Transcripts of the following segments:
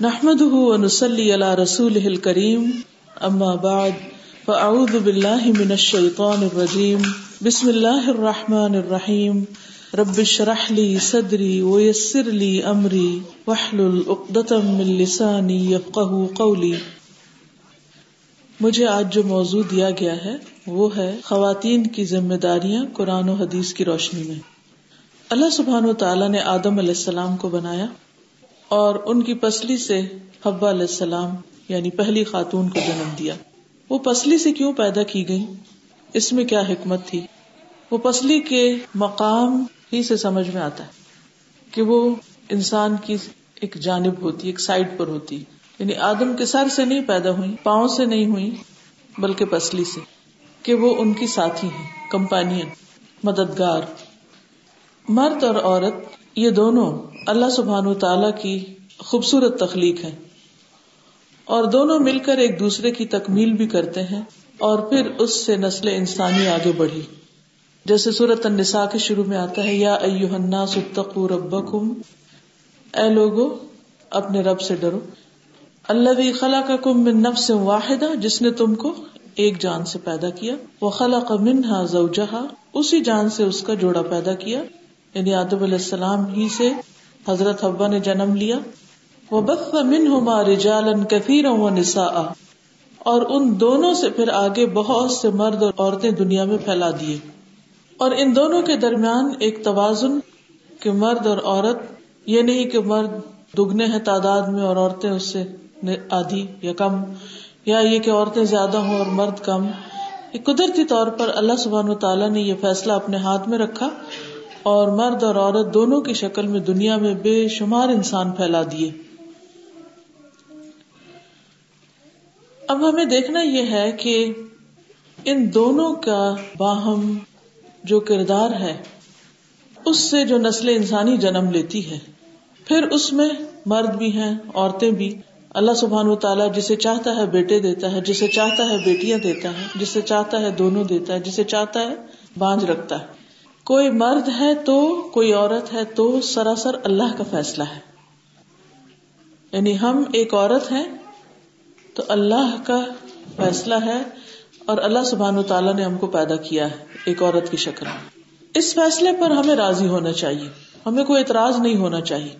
نحمده ونصلي على رسوله الكريم اما بعد فاعوذ بالله من الشيطان الرجيم. بسم الله الرحمن الرحيم. رب اشرح لي صدري ويسر لي امري واحلل عقدة من لساني يفقهوا قولي. مجھے آج جو موضوع دیا گیا ہے، وہ ہے خواتین کی ذمہ داریاں قرآن و حدیث کی روشنی میں۔ اللہ سبحان و تعالیٰ نے آدم علیہ السلام کو بنایا اور ان کی پسلی سے حبا علیہ السلام یعنی پہلی خاتون کو جنم دیا۔ وہ پسلی سے کیوں پیدا کی گئی اس میں کیا حکمت تھی؟ وہ پسلی کے مقام ہی سے سمجھ میں آتا ہے کہ وہ انسان کی ایک جانب ہوتی، ایک سائڈ پر ہوتی۔ یعنی آدم کے سر سے نہیں پیدا ہوئی، پاؤں سے نہیں ہوئی، بلکہ پسلی سے۔ کہ وہ ان کی ساتھی ہیں، کمپینین، مددگار۔ مرد اور عورت یہ دونوں اللہ سبحان تعالی کی خوبصورت تخلیق ہے اور دونوں مل کر ایک دوسرے کی تکمیل بھی کرتے ہیں اور پھر اس سے نسل انسانی آگے بڑھی۔ جیسے سورت النساء کے شروع میں آتا ہے، یا الناس اتقوا ربکم۔ اے لوگو، اپنے رب سے ڈرو۔ اللہ خلقکم من نفس واحدہ، جس نے تم کو ایک جان سے پیدا کیا۔ وہ خلق منہا زوجہا، اسی جان سے اس کا جوڑا پیدا کیا۔ یعنی آدم علیہ السلام ہی سے حضرت حبا نے جنم لیا۔ وہ بخ من ہوما رجالن کثیر و نسا اور ان دونوں سے پھر آگے بہت سے مرد اور عورتیں دنیا میں پھیلا دیے۔ اور ان دونوں کے درمیان ایک توازن کہ مرد اور عورت، یہ نہیں کہ مرد دگنے ہیں تعداد میں اور عورتیں اس سے آدھی یا کم، یا یہ کہ عورتیں زیادہ ہوں اور مرد کم۔ قدرتی طور پر اللہ سبحان و تعالیٰ نے یہ فیصلہ اپنے ہاتھ میں رکھا۔ اور مرد اور عورت دونوں کی شکل میں دنیا میں بے شمار انسان پھیلا دیے۔ اب ہمیں دیکھنا یہ ہے کہ ان دونوں کا باہم جو کردار ہے، اس سے جو نسل انسانی جنم لیتی ہے پھر اس میں مرد بھی ہیں، عورتیں بھی۔ اللہ سبحان و تعالیٰ جسے چاہتا ہے بیٹے دیتا ہے، جسے چاہتا ہے بیٹیاں دیتا ہے، جسے چاہتا ہے دونوں دیتا ہے، جسے چاہتا ہے بانج رکھتا ہے۔ کوئی مرد ہے تو کوئی عورت ہے تو سراسر اللہ کا فیصلہ ہے۔ یعنی ہم ایک عورت ہیں تو اللہ کا فیصلہ ہے اور اللہ سبحان و تعالیٰ نے ہم کو پیدا کیا ہے ایک عورت کی شکل۔ اس فیصلے پر ہمیں راضی ہونا چاہیے۔ ہمیں کوئی اعتراض نہیں ہونا چاہیے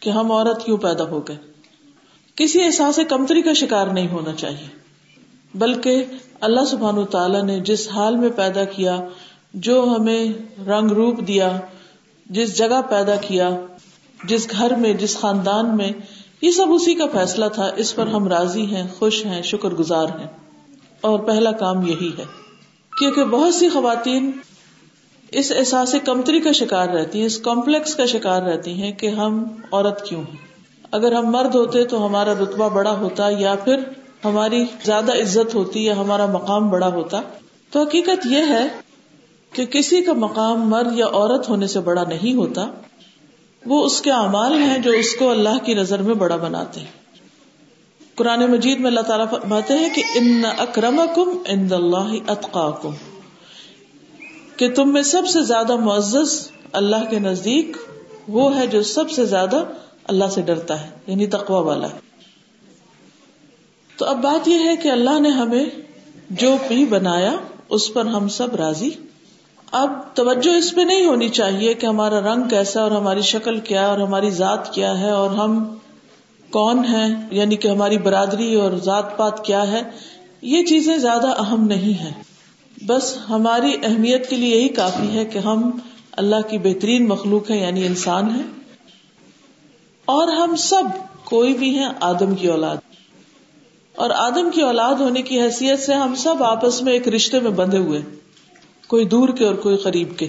کہ ہم عورت کیوں پیدا ہو گئے۔ کسی احساس کمتری کا شکار نہیں ہونا چاہیے۔ بلکہ اللہ سبحان و تعالیٰ نے جس حال میں پیدا کیا جو ہمیں رنگ روپ دیا، جس جگہ پیدا کیا، جس گھر میں، جس خاندان میں، یہ سب اسی کا فیصلہ تھا، اس پر ہم راضی ہیں، خوش ہیں، شکر گزار ہیں۔ اور پہلا کام یہی ہے کیونکہ بہت سی خواتین اس احساس کمتری کا شکار رہتی ہیں، اس کمپلیکس کا شکار رہتی ہیں کہ ہم عورت کیوں ہیں۔ اگر ہم مرد ہوتے تو ہمارا رتبہ بڑا ہوتا یا پھر ہماری زیادہ عزت ہوتی یا ہمارا مقام بڑا ہوتا۔ تو حقیقت یہ ہے کہ کسی کا مقام مرد یا عورت ہونے سے بڑا نہیں ہوتا، وہ اس کے اعمال ہیں جو اس کو اللہ کی نظر میں بڑا بناتے ہیں۔ قرآن مجید میں اللہ تعالیٰ فرماتے ہیں کہ ان اکرم کم ان اللہ اطقا کم کہ تم میں سب سے زیادہ معزز اللہ کے نزدیک وہ ہے جو سب سے زیادہ اللہ سے ڈرتا ہے یعنی تقوا والا ہے۔ تو اب بات یہ ہے کہ اللہ نے ہمیں جو بھی بنایا، اس پر ہم سب راضی اب توجہ اس پہ نہیں ہونی چاہیے کہ ہمارا رنگ کیسا اور ہماری شکل کیا اور ہماری ذات کیا ہے اور ہم کون ہیں یعنی کہ ہماری برادری اور ذات پات کیا ہے، یہ چیزیں زیادہ اہم نہیں ہے بس ہماری اہمیت کے لیے یہی کافی ہے کہ ہم اللہ کی بہترین مخلوق ہے یعنی انسان ہے اور ہم سب کوئی بھی ہیں، آدم کی اولاد۔ اور آدم کی اولاد ہونے کی حیثیت سے ہم سب آپس میں ایک رشتے میں بندھے ہوئے۔ ہیں کوئی دور کے اور کوئی قریب کے۔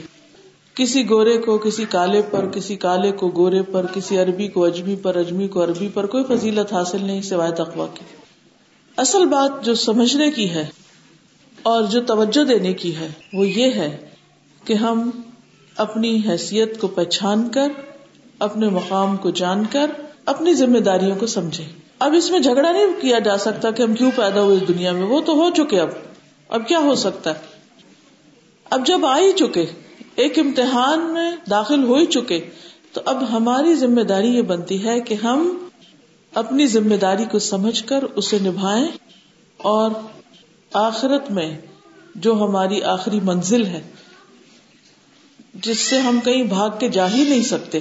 کسی گورے کو، کسی کالے پر، کسی کالے کو گورے پر، کسی عربی کو اجمی پر، اجمی کو عربی پر کوئی فضیلت حاصل نہیں سوائے تقوا کی اصل بات جو سمجھنے کی ہے اور جو توجہ دینے کی ہے وہ یہ ہے کہ ہم اپنی حیثیت کو پہچان کر، اپنے مقام کو جان کر، اپنی ذمہ داریوں کو سمجھے اب اس میں جھگڑا نہیں کیا جا سکتا کہ ہم کیوں پیدا ہوئے اس دنیا میں؟ وہ تو ہو چکے اب۔ اب کیا ہو سکتا ہے؟ اب جب آ ہی چکے، ایک امتحان میں داخل ہو ہی چکے، تو اب ہماری ذمہ داری یہ بنتی ہے کہ ہم اپنی ذمہ داری کو سمجھ کر اسے نبھائیں اور آخرت میں جو ہماری آخری منزل ہے، جس سے ہم کہیں بھاگ کے جا ہی نہیں سکتے۔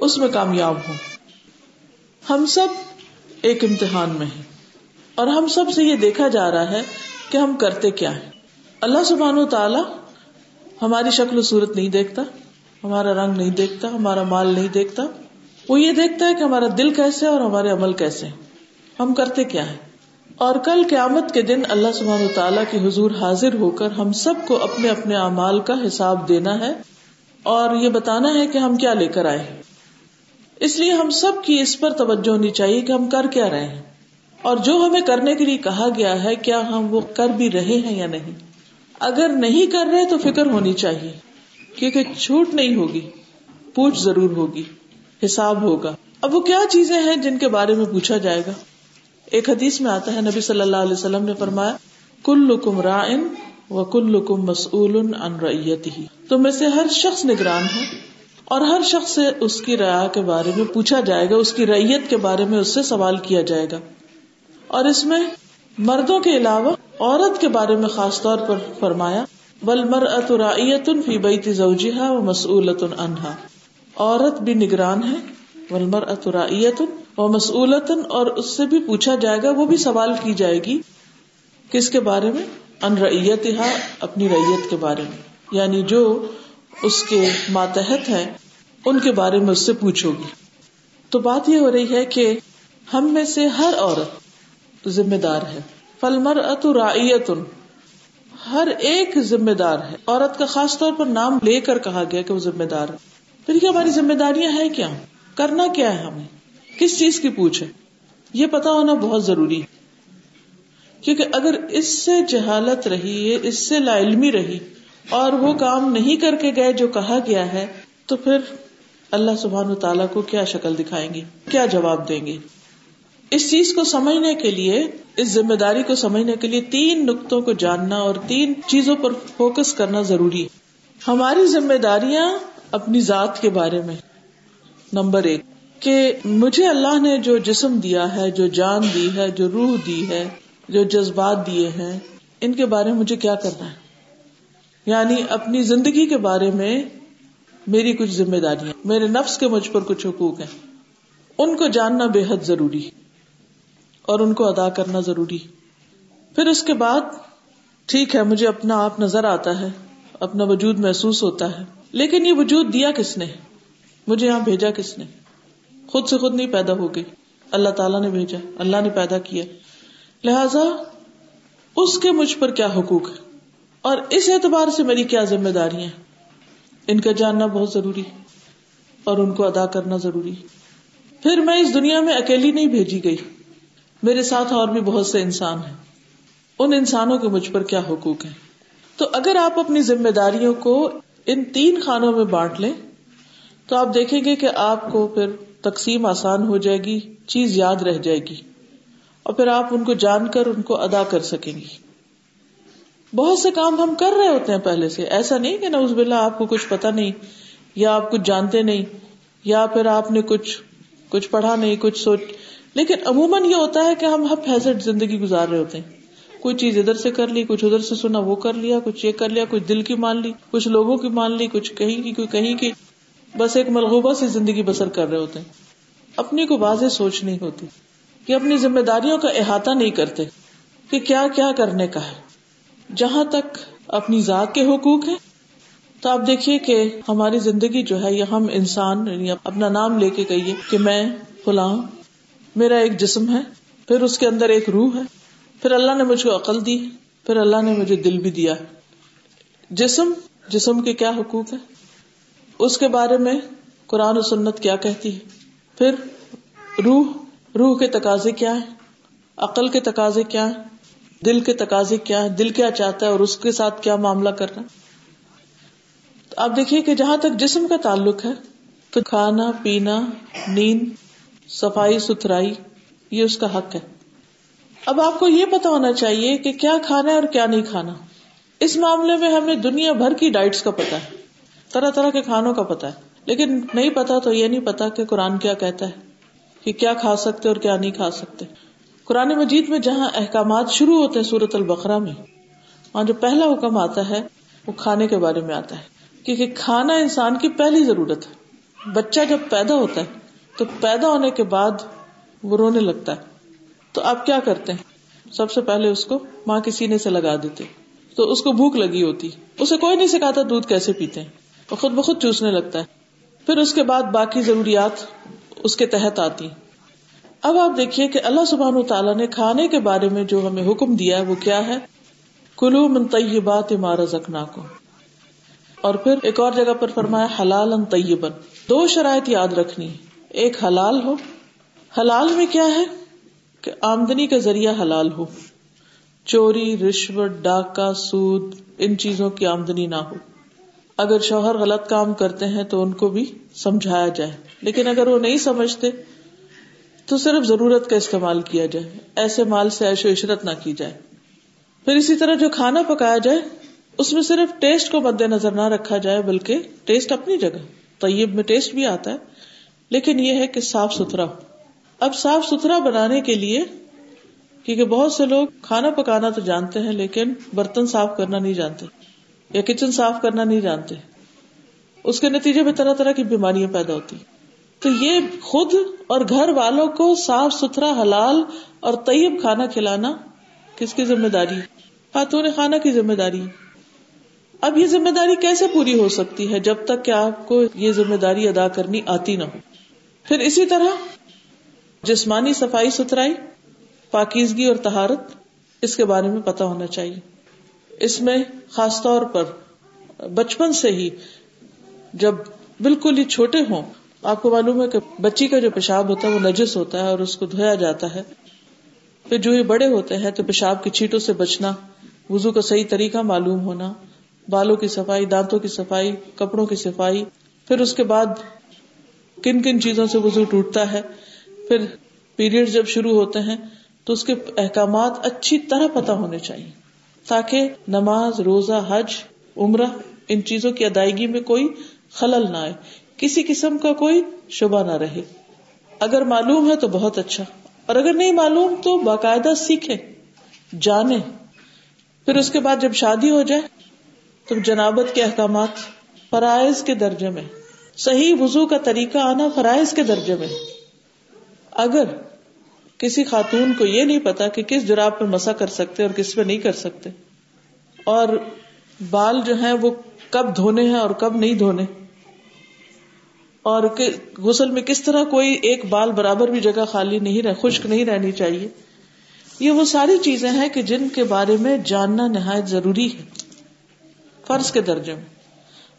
اس میں کامیاب ہوں۔ ہم سب ایک امتحان میں ہیں اور ہم سب سے یہ دیکھا جا رہا ہے کہ ہم کرتے کیا ہیں۔ اللہ سبحان و تعالی ہماری شکل و صورت نہیں دیکھتا، ہمارا رنگ نہیں دیکھتا، ہمارا مال نہیں دیکھتا۔ وہ یہ دیکھتا ہے کہ ہمارا دل کیسے اور ہمارے عمل کیسے ہم کرتے کیا ہے اور کل قیامت کے دن اللہ سبحانہ تعالیٰ کے حضور حاضر ہو کر ہم سب کو اپنے اپنے اعمال کا حساب دینا ہے اور یہ بتانا ہے کہ ہم کیا لے کر آئے اس لیے ہم سب کی اس پر توجہ ہونی چاہیے کہ ہم کر کیا رہے ہیں۔ اور جو ہمیں کرنے کے لیے کہا گیا ہے، کیا ہم وہ کر بھی رہے ہیں یا نہیں؟ اگر نہیں کر رہے تو فکر ہونی چاہیے، کیونکہ چھوٹ نہیں ہوگی، پوچھ ضرور ہوگی، حساب ہوگا۔ اب وہ کیا چیزیں ہیں جن کے بارے میں پوچھا جائے گا؟ ایک حدیث میں آتا ہے، نبی صلی اللہ علیہ وسلم نے فرمایا کل لکم رائن و کل لکم مسول ان ریتی ہی تو میں سے ہر شخص نگران ہے اور ہر شخص سے اس کی ریا کے بارے میں پوچھا جائے گا، اس کی ریت کے بارے میں اس سے سوال کیا جائے گا۔ اور اس میں مردوں کے علاوہ عورت کے بارے میں خاص طور پر فرمایا، بل مر اترایت فی بیت زوجها و مسولت انہا عورت بھی نگران ہے ولمر اترایت و مسولت اور اس سے بھی پوچھا جائے گا، وہ بھی سوال کی جائے گی، کس کے بارے میں؟ ان ریت اپنی ریت کے بارے میں. یعنی جو اس کے ماتحت ہے ان کے بارے میں اس سے پوچھو گی۔ تو بات یہ ہو رہی ہے کہ ہم میں سے ہر عورت ذمہ دار ہے۔ فلمر اترایت ہر ایک ذمہ دار ہے۔ عورت کا خاص طور پر نام لے کر کہا گیا کہ وہ ذمہ دار ہے۔ پھر کیا ہماری ذمہ داریاں ہیں کیا؟ کرنا کیا ہے ہمیں؟ کس چیز کی پوچھ ہے؟ یہ پتا ہونا بہت ضروری ہے۔ کیونکہ اگر اس سے جہالت رہی ہے، اس سے لا علمی رہی اور وہ کام نہیں کر کے گئے جو کہا گیا ہے، تو پھر اللہ سبحان تعالیٰ کو کیا شکل دکھائیں گے؟ کیا جواب دیں گے؟ اس چیز کو سمجھنے کے لیے، اس ذمہ داری کو سمجھنے کے لیے تین نقطوں کو جاننا اور تین چیزوں پر فوکس کرنا ضروری ہے۔ ہماری ذمہ داریاں اپنی ذات کے بارے میں۔ نمبر ایک، کہ مجھے اللہ نے جو جسم دیا ہے، جو جان دی ہے، جو روح دی ہے، جو جذبات دیے ہیں، ان کے بارے میں مجھے کیا کرنا ہے؟ یعنی اپنی زندگی کے بارے میں میری کچھ ذمہ داریاں۔ میرے نفس کے مجھ پر کچھ حقوق ہیں۔ ان کو جاننا بے حد ضروری ہے۔ اور ان کو ادا کرنا ضروری۔ پھر اس کے بعد، ٹھیک ہے، مجھے اپنا آپ نظر آتا ہے، اپنا وجود محسوس ہوتا ہے۔ لیکن یہ وجود دیا کس نے؟ مجھے یہاں بھیجا کس نے؟ خود سے خود نہیں پیدا ہو گئی۔ اللہ تعالیٰ نے بھیجا، اللہ نے پیدا کیا۔ لہذا، اس کے مجھ پر کیا حقوق ہے؟ اور اس اعتبار سے میری کیا ذمہ داری ان کا جاننا بہت ضروری، اور ان کو ادا کرنا ضروری۔ پھر میں اس دنیا میں اکیلی نہیں بھیجی گئی۔ میرے ساتھ اور بھی بہت سے انسان ہیں۔ ان انسانوں کے مجھ پر کیا حقوق ہیں؟ تو اگر آپ اپنی ذمہ داریوں کو ان تین خانوں میں بانٹ لیں، تو آپ دیکھیں گے کہ آپ کو پھر تقسیم آسان ہو جائے گی، چیز یاد رہ جائے گی۔ اور پھر آپ ان کو جان کر ان کو ادا کر سکیں گی۔ بہت سے کام ہم کر رہے ہوتے ہیں پہلے سے۔ ایسا نہیں کہ نوز بلا آپ کو کچھ پتا نہیں، یا آپ کچھ جانتے نہیں، یا پھر آپ نے کچھ کچھ پڑھا نہیں، کچھ سوچ لیکن عموماً یہ ہوتا ہے کہ ہم ہب فیزٹ زندگی گزار رہے ہوتے ہیں۔ کوئی چیز ادھر سے کر لی، کچھ ادھر سے سنا، وہ کر لیا، کچھ یہ کر لیا کچھ دل کی مان لی، کچھ لوگوں کی مان لی، کچھ کہیں کی، کوئی کہیں کی۔ بس ایک ملغوبہ سے زندگی بسر کر رہے ہوتے ہیں۔ اپنی کو واضح سوچ نہیں ہوتی کہ اپنی ذمہ داریوں کا احاطہ نہیں کرتے کہ کیا کیا کرنے کا ہے۔ جہاں تک اپنی ذات کے حقوق ہیں، تو آپ دیکھیے کہ ہماری زندگی جو ہے یا ہم انسان یعنی اپنا نام لے کے کہیے کہ میں فلاں میرا ایک جسم ہے، پھر اس کے اندر ایک روح ہے۔ پھر اللہ نے مجھ کو عقل دی، پھر اللہ نے مجھے دل بھی دیا۔ جسم جسم کے کیا حقوق ہے اس کے بارے میں قرآن و سنت کیا کہتی ہے؟ پھر روح روح کے تقاضے کیا ہے عقل کے تقاضے کیا ہے دل کے تقاضے کیا ہے دل کیا چاہتا ہے اور اس کے ساتھ کیا معاملہ کرنا؟ آپ دیکھیے کہ جہاں تک جسم کا تعلق ہے، تو کھانا، پینا، نیند صفائی ستھرائی، یہ اس کا حق ہے۔ اب آپ کو یہ پتا ہونا چاہیے کہ کیا کھانا ہے اور کیا نہیں کھانا۔ اس معاملے میں ہمیں دنیا بھر کی ڈائٹس کا پتا ہے۔ طرح طرح کے کھانوں کا پتا ہے۔ لیکن نہیں پتا تو یہ نہیں پتا کہ قرآن کیا کہتا ہے کہ کیا کھا سکتے اور کیا نہیں کھا سکتے۔ قرآن مجید میں جہاں احکامات شروع ہوتے ہیں سورت البقرہ میں، وہاں جو پہلا حکم آتا ہے، وہ کھانے کے بارے میں آتا ہے۔ کیونکہ کھانا انسان کی پہلی ضرورت ہے۔ بچہ جب پیدا ہوتا ہے تو پیدا ہونے کے بعد وہ رونے لگتا ہے۔ تو آپ کیا کرتے ہیں؟ سب سے پہلے اس کو ماں کے سینے سے لگا دیتے۔ تو اس کو بھوک لگی ہوتی۔ اسے کوئی نہیں سکھاتا دودھ کیسے پیتے۔ ہیں وہ خود بخود چوسنے لگتا ہے۔ پھر اس کے بعد باقی ضروریات اس کے تحت آتی۔ اب آپ دیکھیے کہ اللہ سبحان تعالیٰ نے کھانے کے بارے میں جو ہمیں حکم دیا ہے وہ کیا ہے؟ کلو من طیبات ما رزقناکم۔ اور پھر ایک اور جگہ پر فرمایا حلال طیبن دو شرائط یاد رکھنی۔ ایک حلال ہو۔ حلال میں کیا ہے؟ کہ آمدنی کا ذریعہ حلال ہو۔ چوری، رشوت، ڈاکہ، سود، ان چیزوں کی آمدنی نہ ہو۔ اگر شوہر غلط کام کرتے ہیں تو ان کو بھی سمجھایا جائے۔ لیکن اگر وہ نہیں سمجھتے، تو صرف ضرورت کا استعمال کیا جائے۔ ایسے مال سے ایشو عشرت نہ کی جائے۔ پھر اسی طرح جو کھانا پکایا جائے، اس میں صرف ٹیسٹ کو مد نظر نہ رکھا جائے، بلکہ ٹیسٹ اپنی جگہ، طیب میں ٹیسٹ بھی آتا ہے۔ لیکن یہ ہے کہ صاف ستھرا۔ اب صاف ستھرا بنانے کے لیے کیونکہ بہت سے لوگ کھانا پکانا تو جانتے ہیں لیکن برتن صاف کرنا نہیں جانتے یا کچن صاف کرنا نہیں جانتے۔ اس کے نتیجے میں طرح طرح کی بیماریاں پیدا ہوتی۔ تو یہ خود اور گھر والوں کو صاف ستھرا، حلال اور طیب کھانا کھلانا کس کی ذمہ داری؟ خاتون خانہ کی ذمہ داری۔ اب یہ ذمہ داری کیسے پوری ہو سکتی ہے جب تک کہ آپ کو یہ ذمہ داری ادا کرنی آتی نہ ہو؟ پھر اسی طرح جسمانی صفائی ستھرائی، پاکیزگی اور تہارت اس کے بارے میں پتا ہونا چاہیے۔ اس میں خاص طور پر بچپن سے ہی جب بالکل ہی چھوٹے ہوں، آپ کو معلوم ہے کہ بچی کا جو پیشاب ہوتا ہے وہ نجس ہوتا ہے اور اس کو دھویا جاتا ہے۔ پھر جو یہ بڑے ہوتے ہیں تو پیشاب کی چھیٹوں سے بچنا وزو کا صحیح طریقہ معلوم ہونا، بالوں کی صفائی، دانتوں کی صفائی، کپڑوں کی صفائی، پھر اس کے بعد کن کن چیزوں سے وزو ٹوٹتا ہے۔ پھر پیریڈ جب شروع ہوتے ہیں تو اس کے احکامات اچھی طرح پتا ہونے چاہیے تاکہ نماز، روزہ، حج، عمرہ، ان چیزوں کی ادائیگی میں کوئی خلل نہ آئے۔ کسی قسم کا کوئی شبہ نہ رہے۔ اگر معلوم ہے تو بہت اچھا۔ اور اگر نہیں معلوم تو باقاعدہ سیکھے جانے پھر اس کے بعد جب شادی ہو جائے تو جنابت کے احکامات، فرائض کے درجے میں۔ صحیح وضو کا طریقہ آنا فرائض کے درجے میں اگر کسی خاتون کو یہ نہیں پتا کہ کس جراب پہ مسا کر سکتے اور کس پہ نہیں کر سکتے، اور بال جو ہیں وہ کب دھونے ہیں اور کب نہیں دھونے، اور غسل میں کس طرح کوئی ایک بال برابر بھی جگہ خالی نہیں رہ، خشک نہیں رہنی چاہیے، یہ وہ ساری چیزیں ہیں کہ جن کے بارے میں جاننا نہایت ضروری ہے، فرض کے درجے میں۔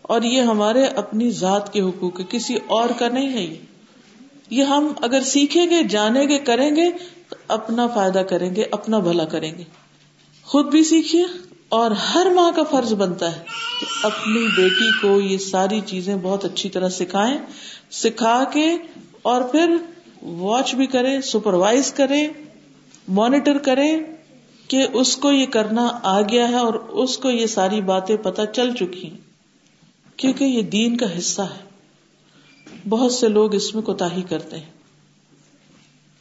اور یہ ہمارے اپنی ذات کے حقوق ہے، کسی اور کا نہیں ہے یہ۔ ہم اگر سیکھیں گے، جانیں گے، کریں گے، تو اپنا فائدہ کریں گے، اپنا بھلا کریں گے۔ خود بھی سیکھیے اور ہر ماں کا فرض بنتا ہے کہ اپنی بیٹی کو یہ ساری چیزیں بہت اچھی طرح سکھائے سکھا کے اور پھر واچ بھی کرے سپروائز کرے مانیٹر کرے کہ اس کو یہ کرنا آ گیا ہے اور اس کو یہ ساری باتیں پتہ چل چکی ہیں۔ کیونکہ یہ دین کا حصہ ہے۔ بہت سے لوگ اس میں کوتا کرتے ہیں۔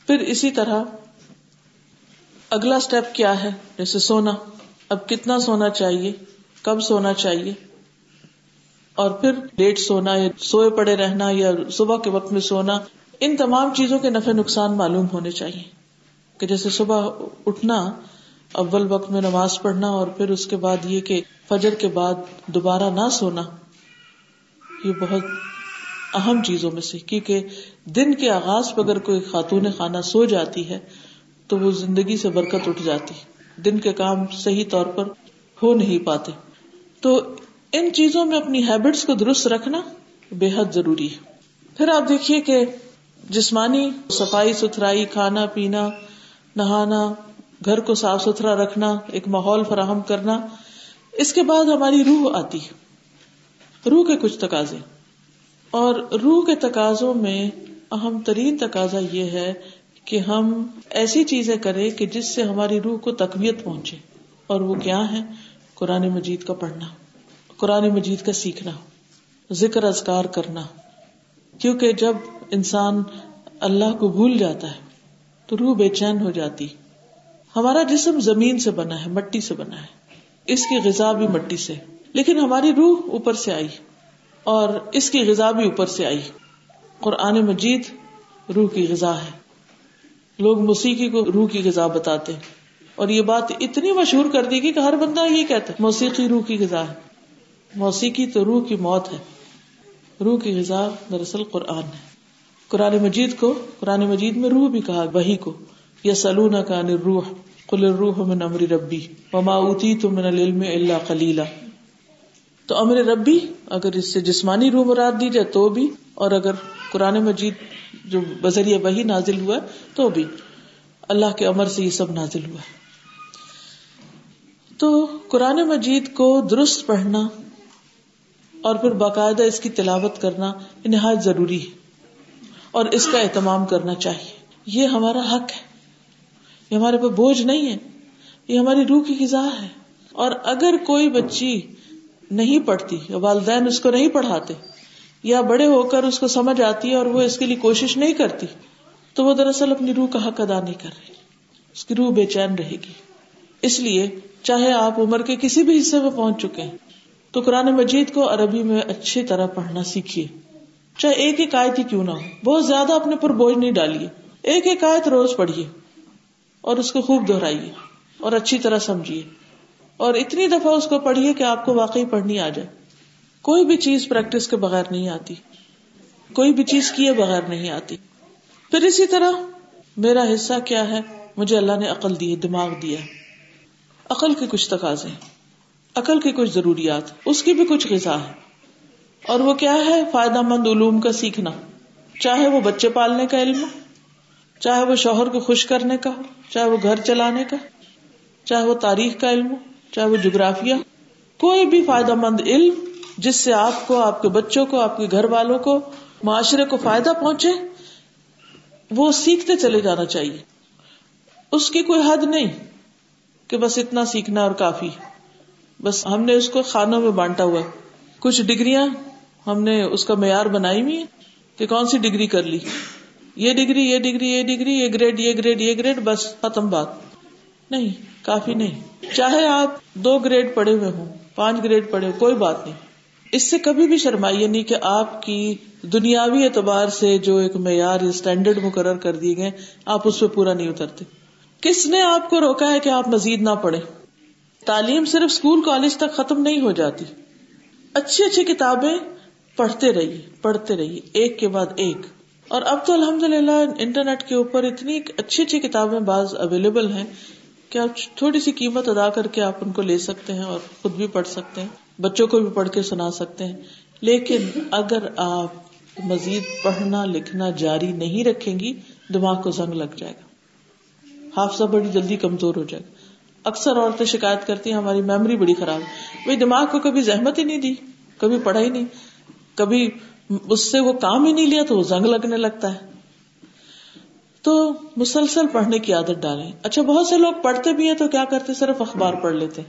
پھر اسی طرح اگلا اسٹیپ کیا ہے؟ جیسے سونا۔ اب کتنا سونا چاہیے؟ کب سونا چاہیے؟ اور پھر لیٹ سونا یا سوئے پڑے رہنا یا صبح کے وقت میں سونا، ان تمام چیزوں کے نفع نقصان معلوم ہونے چاہیے۔ کہ جیسے صبح اٹھنا، اول وقت میں نماز پڑھنا اور پھر اس کے بعد یہ کہ فجر کے بعد دوبارہ نہ سونا۔ یہ بہت اہم چیزوں میں سے، کیونکہ دن کے آغاز پہ اگر کوئی خاتون خانہ سو جاتی ہے، تو وہ زندگی سے برکت اٹھ جاتی دن کے کام صحیح طور پر ہو نہیں پاتے۔ تو ان چیزوں میں اپنی ہیبٹس کو درست رکھنا بے حد ضروری ہے۔ پھر آپ دیکھیے کہ جسمانی صفائی، ستھرائی، کھانا، پینا، نہانا، گھر کو صاف ستھرا رکھنا، ایک ماحول فراہم کرنا، اس کے بعد ہماری روح آتی ہے۔ روح کے کچھ تقاضے۔ اور روح کے تقاضوں میں اہم ترین تقاضا یہ ہے کہ ہم ایسی چیزیں کریں کہ جس سے ہماری روح کو تقویت پہنچے۔ اور وہ کیا ہے قرآن مجید کا پڑھنا، قرآن مجید کا سیکھنا، ذکر ازکار کرنا۔ کیونکہ جب انسان اللہ کو بھول جاتا ہے، تو روح بے چین ہو جاتی۔ ہمارا جسم زمین سے بنا ہے، مٹی سے بنا ہے۔ اس کی غذا بھی مٹی سے۔ لیکن ہماری روح اوپر سے آئی اور اس کی غذا بھی اوپر سے آئی۔ قرآن مجید روح کی غذا ہے۔ لوگ موسیقی کو روح کی غذا بتاتے ہیں۔ اور یہ بات اتنی مشہور کر دی گی کہ ہر بندہ یہ کہتا ہے، موسیقی روح کی غذا ہے۔ موسیقی تو روح کی موت ہے۔ روح کی غذا دراصل قرآن ہے۔ قرآن مجید کو، قرآن مجید میں روح بھی کہا وہی کو۔ یا سلون کا روح کل روح من امر ربی، وما اوتی تو من العلم اللہ کلیلہ تو امر ربی اگر اس سے جسمانی روح مراد دی جائے تو بھی، اور اگر قرآن مجید جو بذریعہ وہی نازل ہوا ہے تو بھی۔ اللہ کے امر سے یہ سب نازل ہوا ہے۔ تو قرآن مجید کو درست پڑھنا اور پھر باقاعدہ اس کی تلاوت کرنا نہایت ضروری ہے اور اس کا اہتمام کرنا چاہیے۔ یہ ہمارا حق ہے۔ یہ ہمارے پہ بوجھ نہیں ہے۔ یہ ہماری روح کی غذا ہے۔ اور اگر کوئی بچی نہیں پڑھتی یا والدین اس کو نہیں پڑھاتے۔ یا بڑے ہو کر اس کو سمجھ آتی ہے اور وہ اس کے لیے کوشش نہیں کرتی، تو وہ دراصل اپنی روح کا حق ادا نہیں کر رہی۔ اس کی روح بے چین رہے گی۔ اس لیے چاہے آپ عمر کے کسی بھی حصے میں پہنچ چکے ہیں، تو قرآن مجید کو عربی میں اچھی طرح پڑھنا سیکھیے۔ چاہے ایک ایک آیت ہی کیوں نہ ہو، بہت زیادہ اپنے پر بوجھ نہیں ڈالیے۔ ایک ایک آیت روز پڑھیے اور اس کو خوب دہرائیے اور اچھی طرح سمجھیے۔ اور اتنی دفعہ اس کو پڑھیے کہ آپ کو واقعی پڑھنی آ جائے۔ کوئی بھی چیز پریکٹس کے بغیر نہیں آتی۔ کوئی بھی چیز کیے بغیر نہیں آتی۔ پھر اسی طرح میرا حصہ کیا ہے؟ مجھے اللہ نے عقل دی دماغ دیا عقل کے کچھ تقاضے عقل کی کچھ ضروریات۔ اس کی بھی کچھ غذا ہے۔ اور وہ کیا ہے؟ فائدہ مند علوم کا سیکھنا۔ چاہے وہ بچے پالنے کا علم ہو، چاہے وہ شوہر کو خوش کرنے کا چاہے وہ گھر چلانے کا چاہے وہ تاریخ کا علم ہو۔ چاہے وہ جغرافیہ، کوئی بھی فائدہ مند علم جس سے آپ کو، آپ کے بچوں کو، آپ کے گھر والوں کو معاشرے کو فائدہ پہنچے، وہ سیکھتے چلے جانا چاہیے۔ اس کی کوئی حد نہیں کہ بس اتنا سیکھنا اور کافی۔ بس ہم نے اس کو خانوں میں بانٹا ہوا۔ کچھ ڈگریاں ہم نے اس کا معیار بنائی ہوئی کہ کون سی ڈگری کر لی۔ یہ ڈگری یہ ڈگری یہ ڈگری، یہ گریڈ یہ گریڈ یہ گریڈ، بس ختم بات۔ نہیں۔ کافی نہیں۔ چاہے آپ دو گریڈ پڑے ہوئے ہوں، پانچ گریڈ پڑے کوئی بات نہیں۔ اس سے کبھی بھی شرمائیے نہیں یعنی کہ آپ کی دنیاوی اعتبار سے جو ایک معیار اسٹینڈرڈ مقرر کر دیے گئے، آپ اس پہ پورا نہیں اترتے۔ کس نے آپ کو روکا ہے کہ آپ مزید نہ پڑھیں؟ تعلیم صرف اسکول، کالج تک ختم نہیں ہو جاتی۔ اچھی اچھی کتابیں پڑھتے رہیے پڑھتے رہیے، ایک کے بعد ایک۔ اور اب تو الحمد للہ انٹرنیٹ کے اوپر اتنی اچھی اچھی کتابیں بعض اویلیبل ہیں کہ آپ تھوڑی سی قیمت ادا کر کے آپ ان کو لے سکتے ہیں اور خود بھی پڑھ سکتے ہیں، بچوں کو بھی پڑھ کے سنا سکتے ہیں۔ لیکن اگر آپ مزید پڑھنا لکھنا جاری نہیں رکھیں گی، دماغ کو زنگ لگ جائے گا۔ حافظہ بڑی جلدی کمزور ہو جائے گا۔ اکثر عورتیں شکایت کرتی ہیں، ہماری میموری بڑی خراب بھائی، دماغ کو کبھی زحمت ہی نہیں دی، کبھی پڑھا ہی نہیں۔ کبھی اس سے وہ کام ہی نہیں لیا تو وہ زنگ لگنے لگتا ہے۔ تو مسلسل پڑھنے کی عادت ڈالیں۔ اچھا بہت سے لوگ پڑھتے بھی ہیں تو کیا کرتے؟ صرف اخبار پڑھ لیتے۔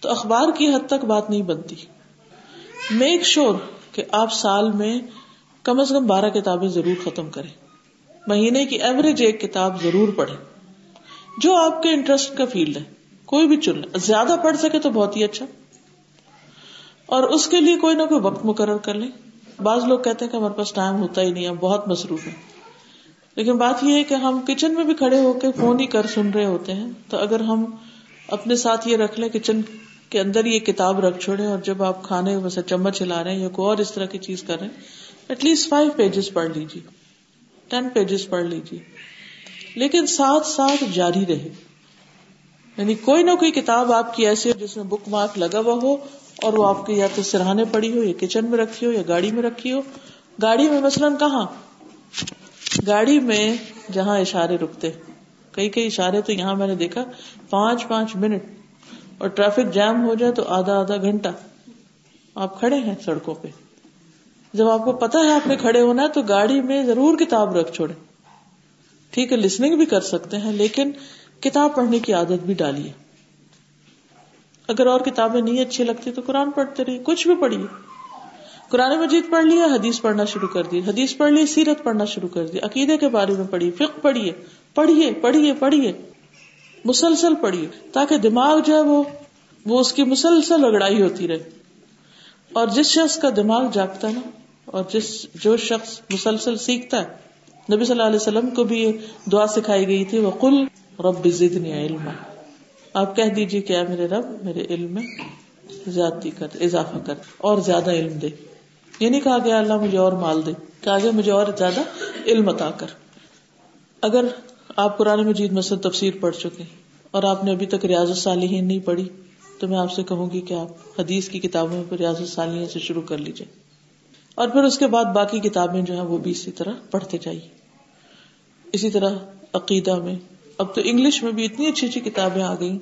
تو اخبار کی حد تک بات نہیں بنتی۔ میک شور کہ آپ سال میں کم از کم بارہ کتابیں ضرور ختم کریں۔ مہینے کی ایوریج ایک کتاب ضرور پڑھیں۔ جو آپ کے انٹرسٹ کا فیلڈ ہے۔ کوئی بھی چن لیں زیادہ پڑھ سکے تو بہت ہی اچھا۔ اور اس کے لیے کوئی نہ کوئی وقت مقرر کر لیں۔ بعض لوگ کہتے ہیں کہ ہمارے پاس ٹائم ہوتا ہی نہیں، ہم بہت مصروف ہیں۔ لیکن بات یہ ہے کہ ہم کچن میں بھی کھڑے ہو کے فون ہی کر سن رہے ہوتے ہیں تو اگر ہم اپنے ساتھ یہ رکھ لیں کچن کے اندر یہ کتاب رکھ چھوڑے اور جب آپ کھانے ویسے چمچ ہلا رہے ہیں یا کوئی اور اس طرح کی چیز کر رہے ہیں ایٹ لیسٹ فائیو پیجز پڑھ لیجیے ٹین پیجز پڑھ لیجیے۔ لیکن ساتھ ساتھ جاری رہے۔ یعنی کوئی نہ کوئی کتاب آپ کی ایسی ہو جس میں بک مارک لگا ہوا ہو اور وہ آپ کے یا تو سرہانے پڑی ہو، یا کچن میں رکھی ہو، یا گاڑی میں رکھی ہو۔ گاڑی میں مثلاً کہاں؟ گاڑی میں جہاں اشارے رکتے، کئی کئی اشارے تو یہاں میں نے دیکھا، پانچ پانچ منٹ اور ٹریفک جام ہو جائے تو آدھا آدھا گھنٹہ آپ کھڑے ہیں سڑکوں پہ۔ جب آپ کو پتا ہے آپ نے کھڑے ہونا ہے تو گاڑی میں ضرور کتاب رکھ چھوڑے ٹھیک ہے لسننگ بھی کر سکتے ہیں، لیکن کتاب پڑھنے کی عادت بھی ڈالیے۔ اگر اور کتابیں نہیں اچھی لگتی تو قرآن پڑھتے رہیے، کچھ بھی پڑھیے۔ قرآن مجید پڑھ لیا حدیث پڑھنا شروع کر دی، حدیث پڑھ لی، سیرت پڑھنا شروع کر دی، عقیدے کے بارے میں پڑھی فک پڑھیے پڑھیے پڑھیے پڑھیے مسلسل پڑھیے تاکہ دماغ جو ہے وہ وہ اس کی مسلسل لگڑائی ہوتی رہے۔ اور جس شخص کا دماغ جاگتا ہے نا، اور جس، جو شخص مسلسل سیکھتا ہے، نبی صلی اللہ علیہ وسلم کو بھی یہ دعا سکھائی گئی تھی وہ کل رب زدنی علم آپ کہہ دیجیے کیا میرے رب، میرے علم میں زیادتی کر، اضافہ کر، اور زیادہ علم دے۔ یہ نہیں کہا گیا اللہ مجھے اور مال دے، کہا گیا مجھے اور زیادہ علم عطا کر۔ اگر آپ قرآن مجید میں سے تفسیر پڑھ چکے اور آپ نے ابھی تک ریاض الصالحین نہیں پڑھی، تو میں آپ سے کہوں گی کہ آپ حدیث کی کتابوں میں ریاض الصالحین سے شروع کر لیجیے اور پھر اس کے بعد باقی کتابیں جو ہیں وہ بھی اسی طرح پڑھتے جائیے۔ اسی طرح عقیدہ میں، اب تو انگلش میں بھی اتنی اچھی اچھی کتابیں آ گئی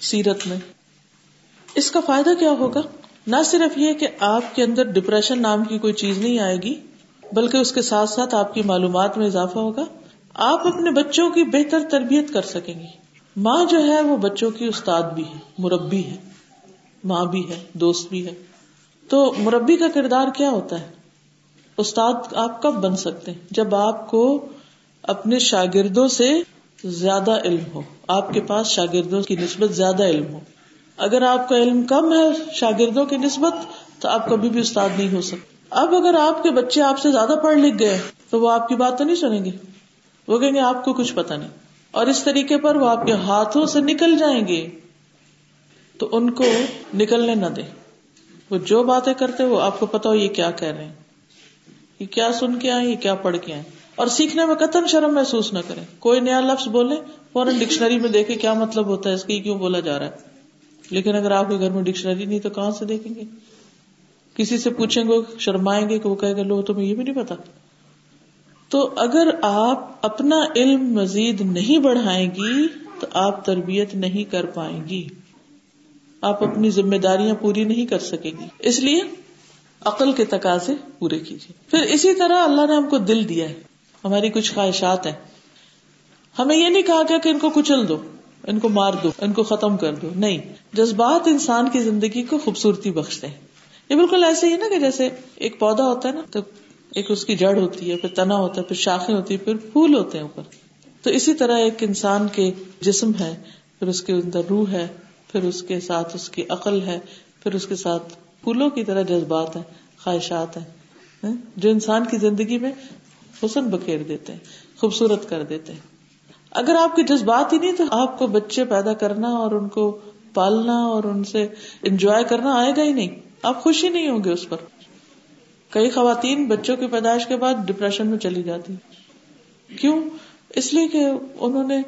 سیرت میں۔ اس کا فائدہ کیا ہوگا؟ نہ صرف یہ کہ آپ کے اندر ڈپریشن نام کی کوئی چیز نہیں آئے گی، بلکہ اس کے ساتھ ساتھ آپ کی معلومات میں اضافہ ہوگا۔ آپ اپنے بچوں کی بہتر تربیت کر سکیں گی۔ ماں جو ہے، وہ بچوں کی استاد بھی ہے، مربی ہے۔ ماں بھی ہے، دوست بھی ہے۔ تو مربی کا کردار کیا ہوتا ہے؟ استاد آپ کب بن سکتے ہیں؟ جب آپ کو اپنے شاگردوں سے زیادہ علم ہو، آپ کے پاس شاگردوں کی نسبت زیادہ علم ہو۔ اگر آپ کا علم کم ہے، شاگردوں کی نسبت، تو آپ کبھی بھی استاد نہیں ہو سکتے۔ اب اگر آپ کے بچے آپ سے زیادہ پڑھ لکھ گئے، تو وہ آپ کی بات تو نہیں سنیں گے۔ وہ کہیں گے، آپ کو کچھ پتا نہیں۔ اور اس طریقے پر وہ آپ کے ہاتھوں سے نکل جائیں گے۔ تو ان کو نکلنے نہ دے وہ جو باتیں کرتے، وہ آپ کو پتا ہو یہ کیا کہہ رہے ہیں۔ یہ کیا سن کے آئے، یہ کیا پڑھ کے آئے۔ اور سیکھنے میں قطن شرم محسوس نہ کریں۔ کوئی نیا لفظ بولے، فوراً ڈکشنری میں دیکھے کیا مطلب ہوتا ہے، اس کی کیوں بولا جا رہا ہے۔ لیکن اگر آپ کے گھر میں ڈکشنری نہیں تو کہاں سے دیکھیں گے؟ کسی سے پوچھیں گے، شرمائیں گے کہ وہ کہے گا لو تمہیں یہ بھی نہیں پتا۔ تو اگر آپ اپنا علم مزید نہیں بڑھائیں گی تو آپ تربیت نہیں کر پائیں گی۔ آپ اپنی ذمہ داریاں پوری نہیں کر سکیں گی۔ اس لیے عقل کے تقاضے پورے کیجیے۔ پھر اسی طرح اللہ نے ہم کو دل دیا ہے۔ ہماری کچھ خواہشات ہیں۔ ہمیں یہ نہیں کہا گیا کہ ان کو کچل دو۔ ان کو مار دو، ان کو ختم کر دو۔ نہیں، جذبات انسان کی زندگی کو خوبصورتی بخشتے ہیں۔ یہ بالکل ایسے ہی نا کہ جیسے ایک پودا ہوتا ہے نا، تو ایک اس کی جڑ ہوتی ہے، پھر تنا ہوتا ہے، پھر شاخیں ہوتی ہے پھر پھول ہوتے ہیں اوپر۔ تو اسی طرح ایک انسان کے جسم ہے، پھر اس کے اندر روح ہے، پھر اس کے ساتھ اس کی عقل ہے، پھر اس کے ساتھ پھولوں کی طرح جذبات ہیں، خواہشات ہیں۔ ہاں؟ جو انسان کی زندگی میں حسن بکھیر دیتے ہیں، خوبصورت کر دیتے ہیں۔ اگر آپ کے جذبات ہی نہیں تو آپ کو بچے پیدا کرنا اور ان کو پالنا اور ان سے انجوائے کرنا آئے گا ہی نہیں۔ آپ خوش ہی نہیں ہوں گے اس پر۔ کئی خواتین بچوں کی پیدائش کے بعد ڈپریشن میں چلی جاتی۔ کیوں؟ اس لیے کہ انہوں نے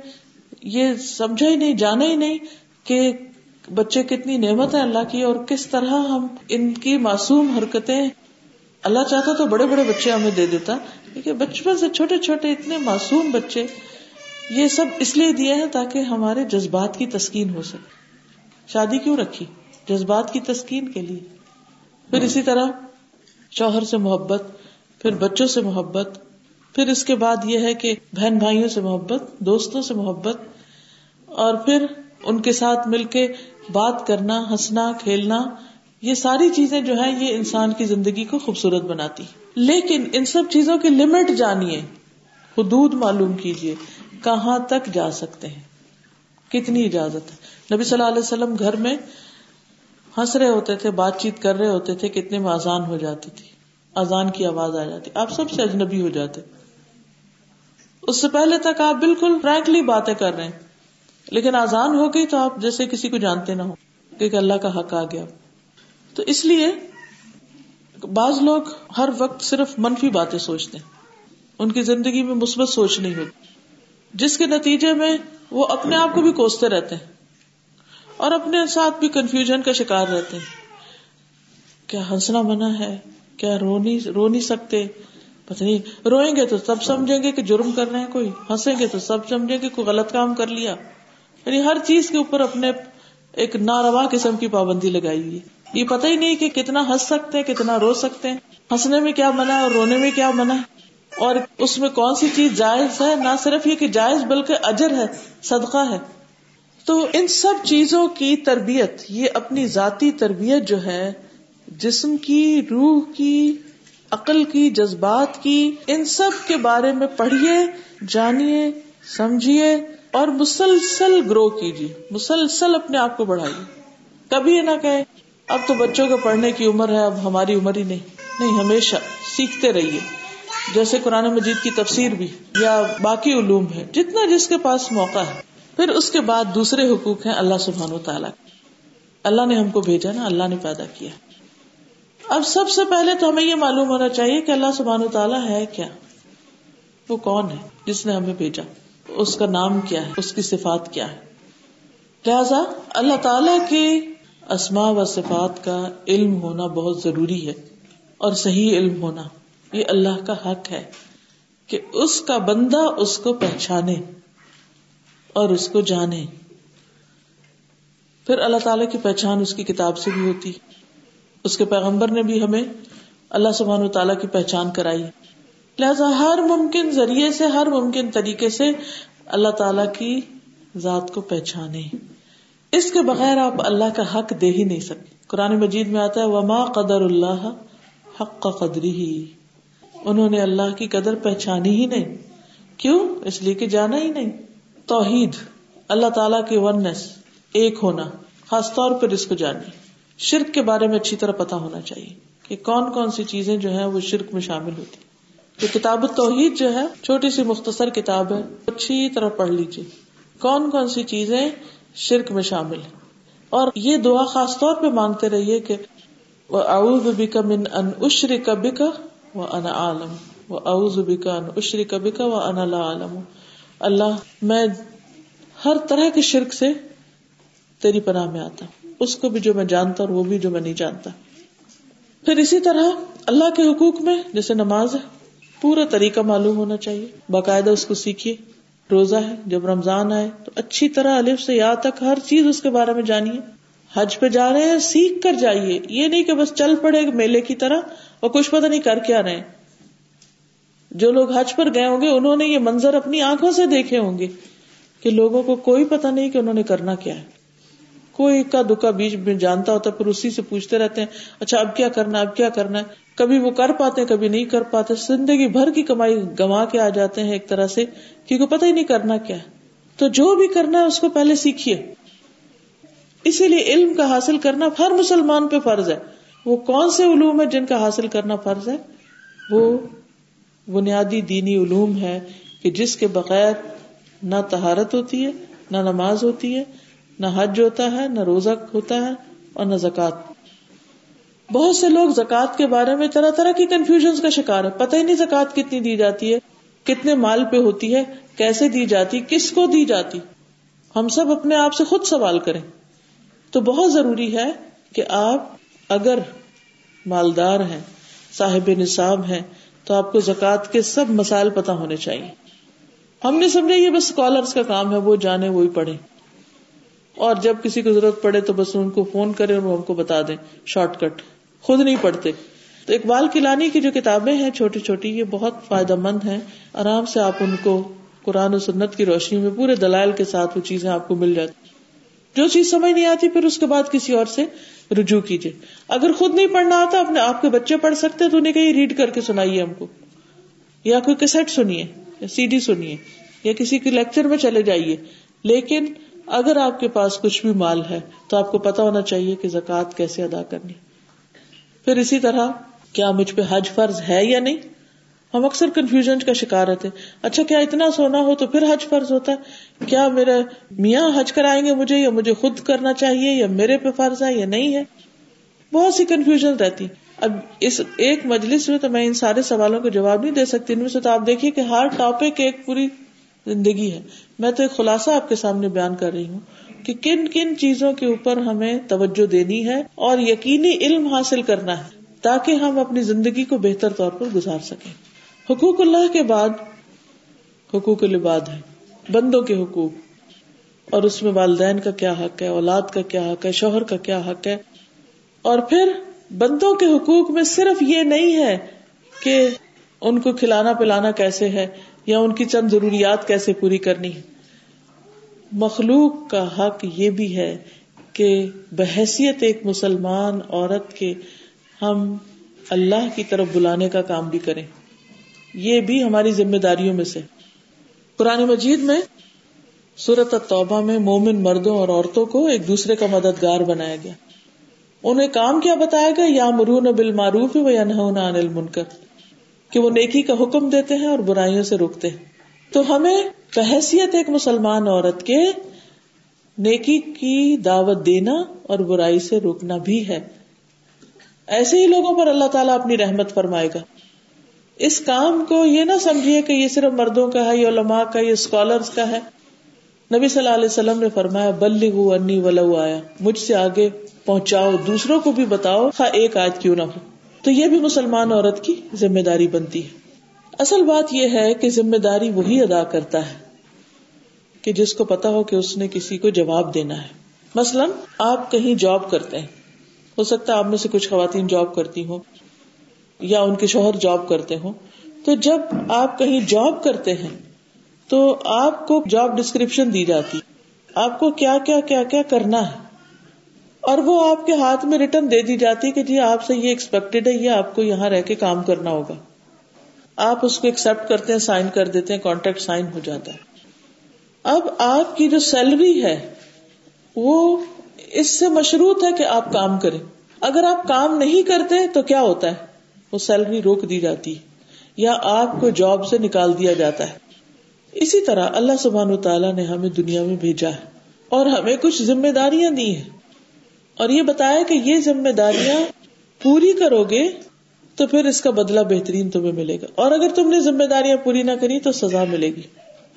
یہ سمجھا ہی نہیں، جانا ہی نہیں کہ بچے کتنی نعمت ہے اللہ کی اور کس طرح ہم ان کی معصوم حرکتیں۔ اللہ چاہتا تو بڑے بڑے بچے ہمیں دے دیتا کیونکہ بچپن سے چھوٹے چھوٹے اتنے معصوم بچے یہ سب اس لیے دیے ہیں تاکہ ہمارے جذبات کی تسکین ہو سکے۔ شادی کیوں رکھی؟ جذبات کی تسکین کے لیے۔ پھر اسی طرح شوہر سے محبت، پھر بچوں سے محبت، پھر اس کے بعد یہ ہے کہ بہن بھائیوں سے محبت، دوستوں سے محبت، اور پھر ان کے ساتھ مل کے بات کرنا، ہنسنا، کھیلنا، یہ ساری چیزیں جو ہیں، یہ انسان کی زندگی کو خوبصورت بناتی۔ لیکن ان سب چیزوں کی لمٹ جانیے۔ حدود معلوم کیجیے۔ کہاں تک جا سکتے ہیں؟ کتنی اجازت ہے؟ نبی صلی اللہ علیہ وسلم گھر میں ہنس رہے ہوتے تھے، بات چیت کر رہے ہوتے تھے کتنے میں آزان ہو جاتی تھی آزان کی آواز آ جاتی۔ آپ سب سے اجنبی ہو جاتے۔ اس سے پہلے تک آپ بالکل فرینکلی باتیں کر رہے ہیں۔ لیکن آزان ہو گئی تو آپ جیسے کسی کو جانتے نہ ہو کیونکہ اللہ کا حق آ گیا۔ تو اس لیے بعض لوگ ہر وقت صرف منفی باتیں سوچتے ہیں۔ ان کی زندگی میں مثبت سوچ نہیں ہوتی۔ جس کے نتیجے میں وہ اپنے آپ کو بھی کوستے رہتے ہیں اور اپنے ساتھ بھی کنفیوژن کا شکار رہتے ہیں۔ کیا ہنسنا منع ہے؟ کیا رو نہیں رو نہیں سکتے؟ پتہ نہیں، روئیں گے تو سب سمجھیں گے کہ جرم کر رہے ہیں کوئی۔ ہنسیں گے تو سب سمجھیں گے کوئی غلط کام کر لیا۔ یعنی ہر چیز کے اوپر اپنے ایک ناروا قسم کی پابندی لگائی ہوئی۔ یہ پتہ ہی نہیں کہ کتنا ہنس سکتے ہیں، کتنا رو سکتے ہیں۔ ہنسنے میں کیا منع ہے اور رونے میں کیا منع ہے؟ اور اس میں کون سی چیز جائز ہے؟ نہ صرف یہ کہ جائز بلکہ اجر ہے، صدقہ ہے۔ تو ان سب چیزوں کی تربیت، یہ اپنی ذاتی تربیت جو ہے، جسم کی، روح کی، عقل کی، جذبات کی، ان سب کے بارے میں پڑھیے، جانیے، سمجھیے اور مسلسل گرو کیجیے۔ مسلسل اپنے آپ کو بڑھائیے۔ کبھی یہ نہ کہ اب تو بچوں کو پڑھنے کی عمر ہے، اب ہماری عمر ہی نہیں۔ نہیں، ہمیشہ سیکھتے رہیے۔ جیسے قرآن مجید کی تفسیر بھی، یا باقی علوم ہے جتنا جس کے پاس موقع ہے۔ پھر اس کے بعد دوسرے حقوق ہیں اللہ سبحان و تعالیٰ اللہ نے ہم کو بھیجا نا، اللہ نے پیدا کیا۔ اب سب سے پہلے تو ہمیں یہ معلوم ہونا چاہیے کہ اللہ سبحان و تعالیٰ ہے کیا۔ وہ کون ہے؟ جس نے ہمیں بھیجا۔ اس کا نام کیا ہے؟ اس کی صفات کیا ہے؟ لہذا اللہ تعالی کے اسما و صفات کا علم ہونا بہت ضروری ہے اور صحیح علم ہونا۔ یہ اللہ کا حق ہے کہ اس کا بندہ اس کو پہچانے اور اس کو جانے۔ پھر اللہ تعالی کی پہچان اس کی کتاب سے بھی ہوتی۔ اس کے پیغمبر نے بھی ہمیں اللہ سبحان تعالیٰ کی پہچان کرائی۔ لہذا ہر ممکن ذریعے سے، ہر ممکن طریقے سے اللہ تعالی کی ذات کو پہچانے۔ اس کے بغیر آپ اللہ کا حق دے ہی نہیں سکتے۔ قرآن مجید میں آتا ہے، وما قدر اللہ حق کا قدری ہی انہوں نے اللہ کی قدر پہچانی ہی نہیں۔ کیوں؟ اس لیے کہ جانا ہی نہیں۔ توحید، اللہ تعالیٰ کی ونس ایک ہونا، خاص طور پر اس کو جانی شرک کے بارے میں اچھی طرح پتا ہونا چاہیے کہ کون کون سی چیزیں جو ہیں وہ شرک میں شامل ہوتی۔ تو کتاب التوحید جو ہے، چھوٹی سی مختصر کتاب ہے، اچھی طرح پڑھ لیجیے کون کون سی چیزیں شرک میں شامل ہے اور یہ دعا خاص طور پہ مانگتے رہیے کہ وہ اعوذ بکا من ان اشر کبھی کا ان عالم وہ اعوذ بکا ان اشر کبھی کا وہ لا عالم اللہ، میں ہر طرح کے شرک سے تیری پناہ میں آتا۔ اس کو بھی جو میں جانتا اور وہ بھی جو میں نہیں جانتا۔ پھر اسی طرح اللہ کے حقوق میں جیسے نماز ہے، پورا طریقہ معلوم ہونا چاہیے۔ باقاعدہ اس کو سیکھیے۔ روزہ ہے، جب رمضان آئے تو اچھی طرح الف سے یاد تک ہر چیز اس کے بارے میں جانیے۔ حج پہ جا رہے ہیں، سیکھ کر جائیے۔ یہ نہیں کہ بس چل پڑے میلے کی طرح اور کچھ پتہ نہیں کر کے آ رہے ہیں جو لوگ حج پر گئے ہوں گے، انہوں نے یہ منظر اپنی آنکھوں سے دیکھے ہوں گے کہ لوگوں کو کوئی پتا نہیں کہ انہوں نے کرنا کیا ہے۔ کوئی کا دکا بیچ میں جانتا ہوتا پھر اسی سے پوچھتے رہتے ہیں اچھا اب کیا کرنا اب کیا کرنا ہے؟ کبھی وہ کر پاتے ہیں، کبھی نہیں کر پاتے۔ زندگی بھر کی کمائی گوا کے آ جاتے ہیں ایک طرح سے، کیونکہ پتہ ہی نہیں کرنا کیا تو جو بھی کرنا ہے، اس کو پہلے سیکھیے۔ اسی لیے علم کا حاصل کرنا ہر مسلمان پہ فرض ہے۔ وہ کون سے علوم ہے جن کا حاصل کرنا فرض ہے؟ وہ بنیادی دینی علوم ہے کہ جس کے بغیر نہ تہارت ہوتی ہے، نہ نماز ہوتی ہے، نہ حج ہوتا ہے، نہ روزہ ہوتا ہے اور نہ زکات بہت سے لوگ زکات کے بارے میں طرح طرح کی کنفیوژن کا شکار ہے پتہ ہی نہیں زکات کتنی دی جاتی ہے، کتنے مال پہ ہوتی ہے، کیسے دی جاتی، کس کو دی جاتی۔ ہم سب اپنے آپ سے خود سوال کریں۔ تو بہت ضروری ہے کہ آپ اگر مالدار ہیں، صاحب نصاب ہیں، تو آپ کو زکات کے سب مسائل پتا ہونے چاہیے۔ ہم نے سمجھا یہ بس اسکالرس کا کام ہے، وہ جانے وہی پڑھے اور جب کسی کو ضرورت پڑے تو بس ان کو فون کرے اور وہ ہم کو بتا دیں شارٹ کٹ خود نہیں پڑھتے۔ تو اقبال کلانی کی جو کتابیں ہیں، چھوٹی چھوٹی، یہ بہت فائدہ مند ہیں۔ آرام سے آپ ان کو قرآن و سنت کی روشنی میں پورے دلائل کے ساتھ وہ چیزیں آپ کو مل جاتی۔ جو چیز سمجھ نہیں آتی، پھر اس کے بعد کسی اور سے رجوع کیجیے۔ اگر خود نہیں پڑھنا آتا، اپنے آپ کے بچے پڑھ سکتے، تو انہیں کہیں ریڈ کر کے سنائیے ہم کو۔ یا کوئی کیسٹ سنیے، یا سی ڈی سنیے، یا کسی کے لیکچر میں چلے جائیے۔ لیکن اگر آپ کے پاس کچھ بھی مال ہے، تو آپ کو پتا ہونا چاہیے کہ زکوٰۃ کیسے ادا کرنی۔ پھر اسی طرح، کیا مجھ پہ حج فرض ہے یا نہیں؟ ہم اکثر کنفیوژن کا شکار رہتے اچھا کیا اتنا سونا ہو تو پھر حج فرض ہوتا ہے؟ کیا میرا میاں حج کرائیں گے مجھے یا مجھے خود کرنا چاہیے یا میرے پہ فرض ہے یا نہیں ہے؟ بہت سی کنفیوژن رہتی۔ اب اس ایک مجلس میں تو میں ان سارے سوالوں کا جواب نہیں دے سکتی۔ ان میں سے تو آپ دیکھیے کہ ہر ٹاپک ایک پوری زندگی ہے۔ میں تو ایک خلاصہ آپ کے سامنے بیان کر رہی ہوں کہ کن کن چیزوں کے اوپر ہمیں توجہ دینی ہے اور یقینی علم حاصل کرنا ہے تاکہ ہم اپنی زندگی کو بہتر طور پر گزار سکیں۔ حقوق اللہ کے بعد حقوق العباد ہے بندوں کے حقوق، اور اس میں والدین کا کیا حق ہے، اولاد کا کیا حق ہے، شوہر کا کیا حق ہے۔ اور پھر بندوں کے حقوق میں صرف یہ نہیں ہے کہ ان کو کھلانا پلانا کیسے ہے یا ان کی چند ضروریات کیسے پوری کرنی ہے۔ مخلوق کا حق یہ بھی ہے کہ بحثیت ایک مسلمان عورت کے ہم اللہ کی طرف بلانے کا کام بھی کریں۔ یہ بھی ہماری ذمہ داریوں میں سے۔ قرآن مجید میں سورت توبہ میں مومن مردوں اور عورتوں کو ایک دوسرے کا مددگار بنایا گیا۔ انہیں کام کیا بتایا گیا؟ یا مرون بال معروف یا نہ منکر کہ وہ نیکی کا حکم دیتے ہیں اور برائیوں سے روکتے ہیں۔ تو ہمیں بحثیت ایک مسلمان عورت کے نیکی کی دعوت دینا اور برائی سے روکنا بھی ہے۔ ایسے ہی لوگوں پر اللہ تعالیٰ اپنی رحمت فرمائے گا۔ اس کام کو یہ نہ سمجھیے کہ یہ صرف مردوں کا ہے، یہ علماء کا یہ اسکالرس کا ہے۔ نبی صلی اللہ علیہ وسلم نے فرمایا بلی انی ولو آیا۔ مجھ سے آگے پہنچاؤ، دوسروں کو بھی بتاؤ ہاں ایک آیت کیوں نہ ہو۔ تو یہ بھی مسلمان عورت کی ذمہ داری بنتی ہے۔ اصل بات یہ ہے کہ ذمہ داری وہی ادا کرتا ہے کہ جس کو پتا ہو کہ اس نے کسی کو جواب دینا ہے۔ مثلاً، آپ کہیں جاب کرتے ہیں۔ ہو سکتا ہے آپ میں سے کچھ خواتین جاب کرتی ہوں۔ یا ان کے شوہر جاب کرتے ہوں، تو جب آپ کہیں جاب کرتے ہیں، تو آپ کو جاب ڈسکرپشن دی جاتی آپ کو کیا کیا کیا کیا کرنا ہے۔ اور وہ آپ کے ہاتھ میں ریٹرن دے دی جاتی کہ جی آپ سے یہ ایکسپیکٹڈ ہے، یہ آپ کو یہاں رہ کے کام کرنا ہوگا۔ آپ اس کو ایکسپٹ کرتے ہیں سائن کر دیتے ہیں کانٹریکٹ سائن ہو جاتا ہے۔ اب آپ کی جو سیلری ہے، وہ اس سے مشروط ہے کہ آپ کام کریں۔ اگر آپ کام نہیں کرتے تو کیا ہوتا ہے؟ وہ سیلری روک دی جاتی یا آپ کو جاب سے نکال دیا جاتا ہے۔ اسی طرح اللہ سبحان تعالیٰ نے ہمیں دنیا میں بھیجا ہے اور ہمیں کچھ ذمہ داریاں دی ہیں۔ اور یہ بتایا کہ یہ ذمہ داریاں پوری کرو گے تو پھر اس کا بدلہ بہترین تمہیں ملے گا۔ اور اگر تم نے ذمہ داریاں پوری نہ کری تو سزا ملے گی۔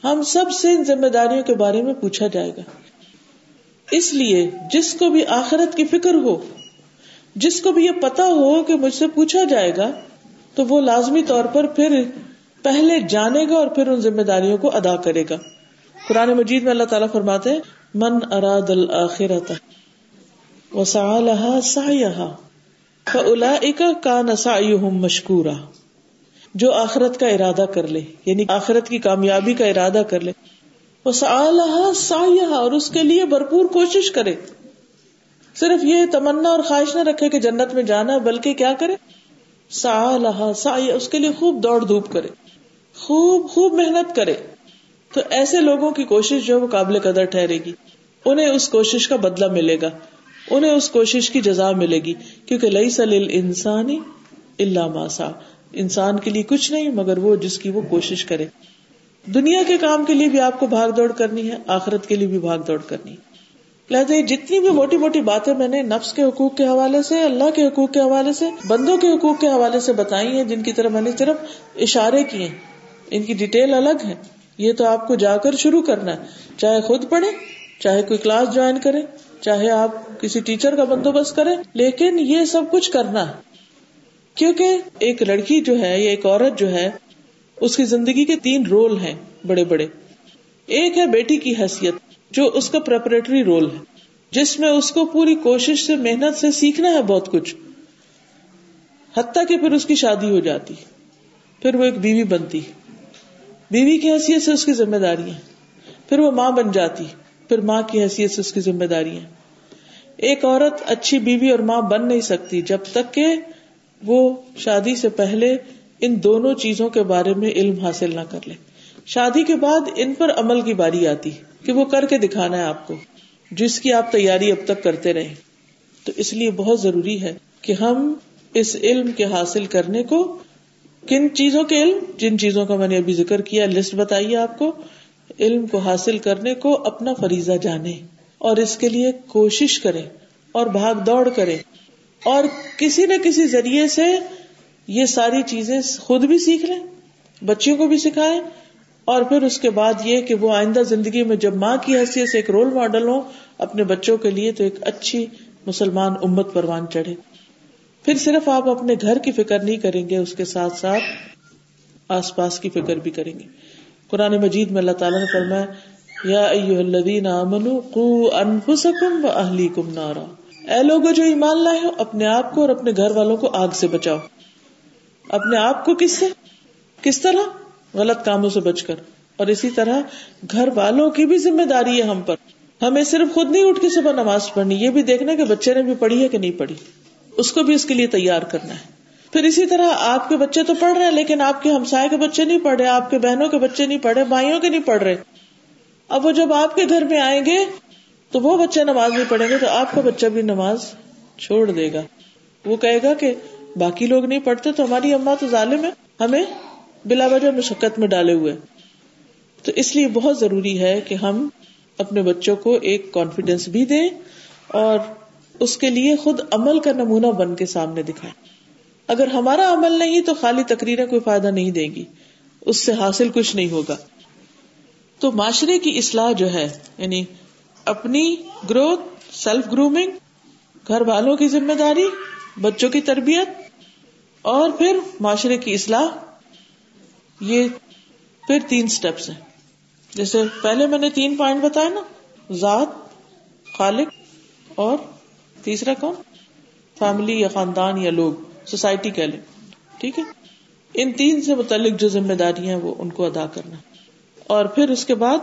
ہم سب سے ان ذمہ داریوں کے بارے میں پوچھا جائے گا۔ اس لیے جس کو بھی آخرت کی فکر ہو جس کو بھی یہ پتا ہو کہ مجھ سے پوچھا جائے گا، تو وہ لازمی طور پر پھر پہلے جانے گا اور پھر ان ذمہ داریوں کو ادا کرے گا۔ قرآن مجید میں اللہ تعالیٰ فرماتے من اراد الآخرت وسا سا الا کا نسا مشکورا۔ جو آخرت کا ارادہ کر لے یعنی آخرت کی کامیابی کا ارادہ کر لے۔ وہ سایہ اور اس کے لیے بھرپور کوشش کرے۔ صرف یہ تمنا اور خواہش نہ رکھے کہ جنت میں جانا، بلکہ کیا کرے؟ سا لہا سا اس کے لیے خوب دوڑ دھوپ کرے، خوب خوب محنت کرے۔ تو ایسے لوگوں کی کوشش جو وہ قابل قدر ٹھہرے گی، انہیں اس کوشش کا بدلہ ملے گا، انہیں اس کوشش کی جزا ملے گی۔ کیونکہ لئی سلیل انسانی اللہ ماسا انسان کے لیے کچھ نہیں، مگر وہ جس کی وہ کوشش کرے۔ دنیا کے کام کے لیے بھی آپ کو بھاگ دوڑ کرنی ہے، آخرت کے لیے بھی بھاگ دوڑ کرنی ہے۔ لہٰذا جتنی بھی موٹی موٹی باتیں میں نے نفس کے حقوق کے حوالے سے، اللہ کے حقوق کے حوالے سے، بندوں کے حقوق کے حوالے سے بتائی ہیں، جن کی طرف میں نے صرف اشارے کیے ان کی ڈیٹیل الگ ہے یہ تو آپ کو جا کر شروع کرنا ہے۔ چاہے خود پڑھے چاہے کوئی کلاس جوائن کرے چاہے آپ کسی ٹیچر کا بندوبست کریں، لیکن یہ سب کچھ کرنا ہے۔ کیونکہ ایک لڑکی جو ہے یا ایک عورت جو ہے، اس کی زندگی کے تین رول ہیں، بڑے بڑے۔ ایک ہے بیٹی کی حیثیت۔ جو اس کا پریپریٹری رول ہے، جس میں اس کو پوری کوشش سے، محنت سے سیکھنا ہے بہت کچھ۔ حتیٰ کہ پھر اس کی شادی ہو جاتی۔ پھر وہ ایک بیوی بنتی۔ بیوی کی حیثیت سے اس کی ذمہ داری ہے۔ پھر وہ ماں بن جاتی۔ پھر ماں کی حیثیت سے اس کی ذمہ داری ہے۔ ایک عورت اچھی بیوی اور ماں بن نہیں سکتی، جب تک کہ وہ شادی سے پہلے ان دونوں چیزوں کے بارے میں علم حاصل نہ کر لے۔ شادی کے بعد ان پر عمل کی باری آتی۔ کہ وہ کر کے دکھانا ہے آپ کو، جس کی آپ تیاری اب تک کرتے رہے تو اس لیے بہت ضروری ہے کہ ہم اس علم کے حاصل کرنے کو، کن چیزوں کے علم؟ جن چیزوں کا میں نے ابھی ذکر کیا، لسٹ بتائیے آپ کو۔ علم کو حاصل کرنے کو اپنا فریضہ جانے اور اس کے لیے کوشش کرے اور بھاگ دوڑ کرے اور کسی نہ کسی ذریعے سے یہ ساری چیزیں خود بھی سیکھ لیں، بچیوں کو بھی سکھائے اور پھر اس کے بعد یہ کہ وہ آئندہ زندگی میں جب ماں کی حیثیت سے ایک رول ماڈل ہو اپنے بچوں کے لیے تو ایک اچھی مسلمان امت پروان چڑھے۔ پھر صرف آپ اپنے گھر کی فکر نہیں کریں گے، اس کے ساتھ ساتھ آس پاس کی فکر بھی کریں گے۔ قرآن مجید میں اللہ تعالیٰ نے فرمایا، یا الذین آمنوا انفسکم و نارا۔ اے لوگوں جو ایمان لائے ہو، اپنے آپ کو اور اپنے گھر والوں کو آگ سے بچاؤ۔ اپنے آپ کو کس سے؟ کس طرح؟ غلط کاموں سے بچ کر۔ اور اسی طرح گھر والوں کی بھی ذمہ داری ہے ہم پر۔ ہمیں صرف خود نہیں اٹھ کے صبح نماز پڑھنی، یہ بھی دیکھنا کہ بچے نے بھی پڑھی ہے کہ نہیں پڑھی۔ اس کو بھی اس کے لیے تیار کرنا ہے۔ پھر اسی طرح آپ کے بچے تو پڑھ رہے ہیں، لیکن آپ کے ہمسائے کے بچے نہیں پڑھ رہے، آپ کے بہنوں کے بچے نہیں پڑھ رہے، بھائیوں کے نہیں پڑھ رہے۔ اب وہ جب آپ کے گھر میں آئیں گے، تو وہ بچے نماز نہیں پڑھیں گے، تو آپ کا بچہ بھی نماز چھوڑ دے گا۔ وہ کہے گا کہ باقی لوگ نہیں پڑھتے، تو ہماری اما تو ظالم ہے، ہمیں بلا وجہ مشقت میں ڈالے ہوئے۔ تو اس لیے بہت ضروری ہے کہ ہم اپنے بچوں کو ایک کانفیڈینس بھی دیں اور اس کے لیے خود عمل کا نمونہ بن کے سامنے دکھائیں۔ اگر ہمارا عمل نہیں تو خالی تقریریں کوئی فائدہ نہیں دے گی۔ اس سے حاصل کچھ نہیں ہوگا۔ تو معاشرے کی اصلاح جو ہے یعنی اپنی گروتھ سیلف گرومنگ گھر والوں کی ذمہ داری، بچوں کی تربیت اور پھر معاشرے کی اصلاح یہ پھر تین سٹیپس ہیں۔ جیسے پہلے میں نے تین پوائنٹ بتایا نا، ذات، خالق اور تیسرا کون؟ فیملی یا خاندان یا لوگ سوسائٹی کہہ لیں۔ ٹھیک ہے؟ ان تین سے متعلق جو ذمہ داری ہیں، وہ ان کو ادا کرنا۔ اور پھر اس کے بعد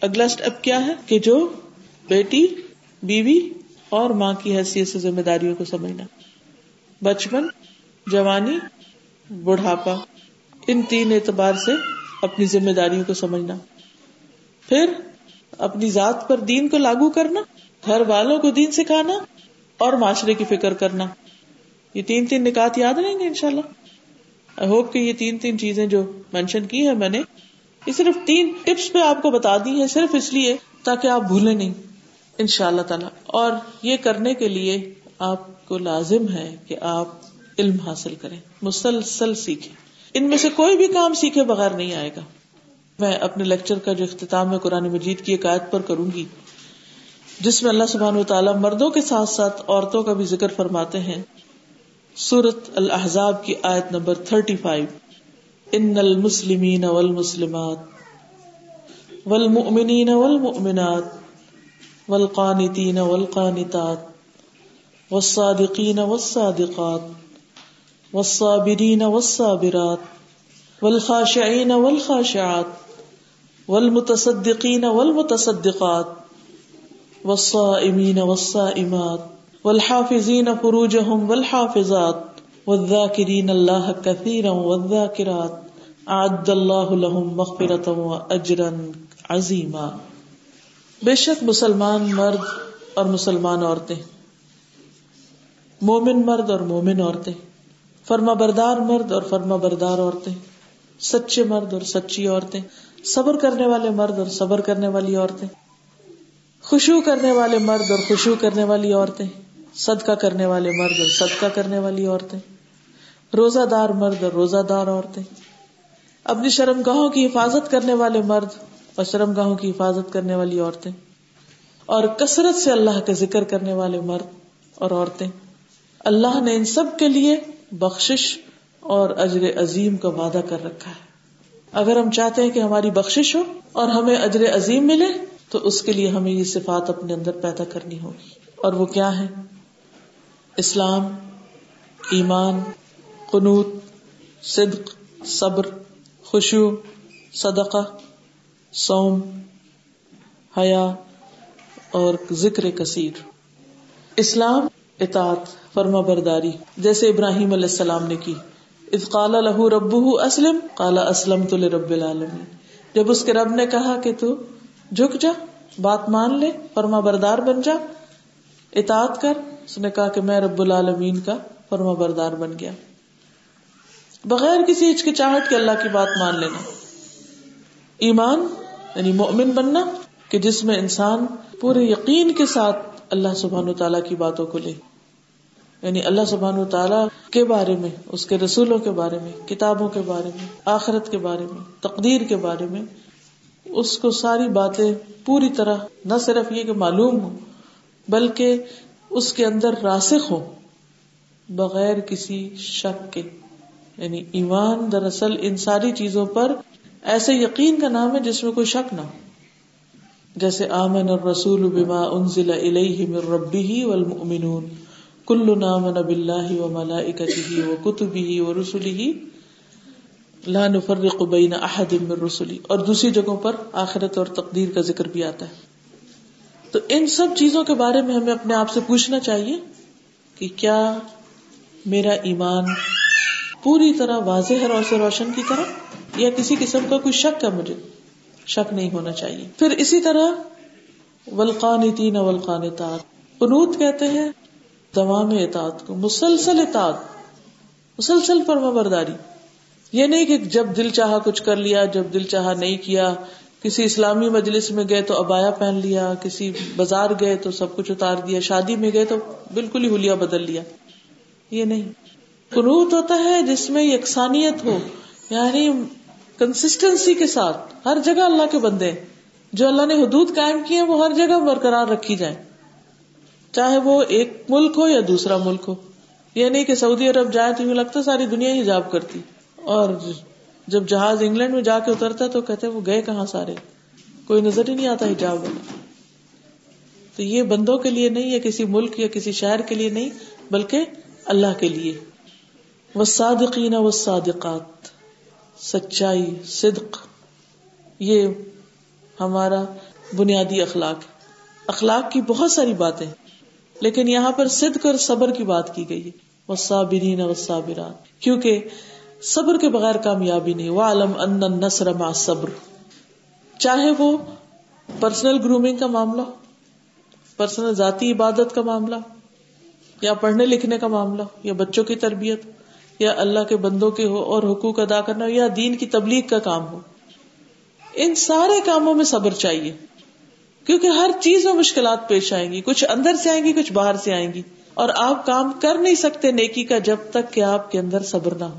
اگلا اسٹیپ کیا ہے؟ کہ جو بیٹی، بیوی اور ماں کی حیثیت سے ذمہ داریوں کو سمجھنا۔ بچپن، جوانی، بڑھاپا۔ ان تین اعتبار سے اپنی ذمہ داریوں کو سمجھنا۔ پھر اپنی ذات پر دین کو لاگو کرنا، گھر والوں کو دین سکھانا اور معاشرے کی فکر کرنا۔ یہ تین تین نکات یاد رہیں گے ان شاء اللہ آئی ہوپ کہ یہ تین تین چیزیں جو مینشن کی ہے میں نے، یہ صرف تین ٹپس پہ آپ کو بتا دی ہے صرف اس لیے تاکہ آپ بھولے نہیں۔ ان شاء اللہ تعالی۔ اور یہ کرنے کے لیے آپ کو لازم ہے کہ آپ علم حاصل کریں، مسلسل سیکھیں۔ ان میں سے کوئی بھی کام سیکھے بغیر نہیں آئے گا۔ میں اپنے لیکچر کا جو اختتام ہے قرآن مجید کی ایک آیت پر کروں گی، جس میں اللہ سبحان و تعالیٰ مردوں کے ساتھ ساتھ عورتوں کا بھی ذکر فرماتے ہیں۔ سورت الحضاب کی آیت نمبر تھرٹی فائیو۔ ان المسلمین والمسلمات والمؤمنین والمؤمنات والقانتین والقانتات والصادقین والصادقات والصابرین والصابرات والخاشعین والخاشعات والمتصدقین والمتصدقات والصائمین والصائمات والحافظین فروجهم والحافظات والذاکرین اللہ کثیرا والذاکرات اعد اللہ لهم مغفرتا واجرا عظیما بے شک مسلمان مرد اور مسلمان عورتیں مومن مرد اور مومن عورتیں فرما بردار مرد اور فرما بردار عورتیں، سچے مرد اور سچی عورتیں، صبر کرنے والے مرد اور صبر کرنے والی عورتیں، خوشبو کرنے والے مرد اور خوشبو کرنے والی عورتیں، صدقہ کرنے والے مرد اور صدقہ کرنے والی عورتیں روزہ دار مرد اور روزہ دار عورتیں، اپنی شرم گاہوں کی حفاظت کرنے والے مرد اور شرم گاہوں کی حفاظت کرنے والی عورتیں، اور کثرت سے اللہ کا ذکر کرنے والے مرد اور عورتیں۔ اللہ نے ان سب کے لیے بخش اور اجر عظیم کا وعدہ کر رکھا ہے۔ اگر ہم چاہتے ہیں کہ ہماری بخش ہو اور ہمیں اجر عظیم ملے، تو اس کے لیے ہمیں یہ صفات اپنے اندر پیدا کرنی ہوگی۔ اور وہ کیا ہے اسلام، ایمان، قنوت، صدق، صبر خوشو صدقہ سوم حیا اور ذکر کثیر۔ اسلام اطاعت، فرما برداری، جیسے ابراہیم علیہ السلام نے کی۔ اذ قال له ربه اسلم، قال اسلمت لرب العالمین۔ جب اس کے رب نے کہا کہ تو جھک جا، بات مان لے، فرما بردار بن جا، اطاعت کر، اس نے کہا کہ میں رب العالمین کا فرما بردار بن گیا۔ بغیر کسی ہچکچاہٹ کے اللہ کی بات مان لینا۔ ایمان یعنی مومن بننا، کہ جس میں انسان پورے یقین کے ساتھ اللہ سبحان و تعالیٰ کی باتوں کو لے۔ یعنی اللہ سبحان و تعالیٰ کے بارے میں، اس کے رسولوں کے بارے میں، کتابوں کے بارے میں، آخرت کے بارے میں، تقدیر کے بارے میں، اس کو ساری باتیں پوری طرح نہ صرف یہ کہ معلوم ہو بلکہ اس کے اندر راسخ ہو بغیر کسی شک کے۔ یعنی ایمان دراصل ان ساری چیزوں پر ایسے یقین کا نام ہے جس میں کوئی شک نہ ہو۔ جیسے آمن اور رسول بما انزل الیہ من ربہ والمؤمنون۔ کل نامن باللہ و ملائکتہ و کتبہ و رسلہ لا نفرق بین احد من رسلی اور دوسری جگہوں پر آخرت اور تقدیر کا ذکر بھی آتا ہے۔ تو ان سب چیزوں کے بارے میں ہمیں اپنے آپ سے پوچھنا چاہیے کہ کیا میرا ایمان پوری طرح واضح ہے روشن روشن کی طرح، یا کسی قسم کا کوئی شک ہے مجھے؟ شک نہیں ہونا چاہیے۔ پھر اسی طرح ولقان تین ولقان قنوت کہتے ہیں دوام اطاعت کو، مسلسل اطاعت، مسلسل فرما برداری یہ نہیں کہ جب دل چاہا کچھ کر لیا، جب دل چاہا نہیں کیا، کسی اسلامی مجلس میں گئے تو ابایا پہن لیا، کسی بازار گئے تو سب کچھ اتار دیا، شادی میں گئے تو بالکل ہی ہولیا بدل لیا۔ یہ نہیں۔ قنوت ہوتا ہے جس میں یکسانیت ہو یعنی کنسٹینسی کے ساتھ، ہر جگہ اللہ کے بندے جو اللہ نے حدود قائم کی ہیں، وہ ہر جگہ برقرار رکھی جائے چاہے وہ ایک ملک ہو یا دوسرا ملک ہو۔ یہ نہیں کہ سعودی عرب جائے تو یوں لگتا ساری دنیا ہی حجاب کرتی۔ اور جب جہاز انگلینڈ میں جا کے اترتا تو کہتے وہ گئے کہاں سارے؟ کوئی نظر ہی نہیں آتا حجاب والا۔ تو یہ بندوں کے لیے نہیں یا کسی ملک یا کسی شہر کے لیے نہیں، بلکہ اللہ کے لیے۔ وہ صادقین و صادقات سچائی، صدق۔ یہ ہمارا بنیادی اخلاق اخلاق کی بہت ساری باتیں۔ لیکن یہاں پر صدق اور صبر کی بات کی گئی ہے۔ وہ کیونکہ صبر کے بغیر کامیابی نہیں۔ وہ عالم ان نسر ما صبر چاہے وہ پرسنل گرومنگ کا معاملہ پرسنل ذاتی عبادت کا معاملہ یا پڑھنے لکھنے کا معاملہ یا بچوں کی تربیت یا اللہ کے بندوں کے ہو اور حقوق ادا کرنا ہو، یا دین کی تبلیغ کا کام ہو۔ ان سارے کاموں میں صبر چاہیے۔ کیونکہ ہر چیز میں مشکلات پیش آئیں گی۔ کچھ اندر سے آئیں گی، کچھ باہر سے آئیں گی۔ اور آپ کام کر نہیں سکتے نیکی کا جب تک کہ آپ کے اندر صبر نہ ہو۔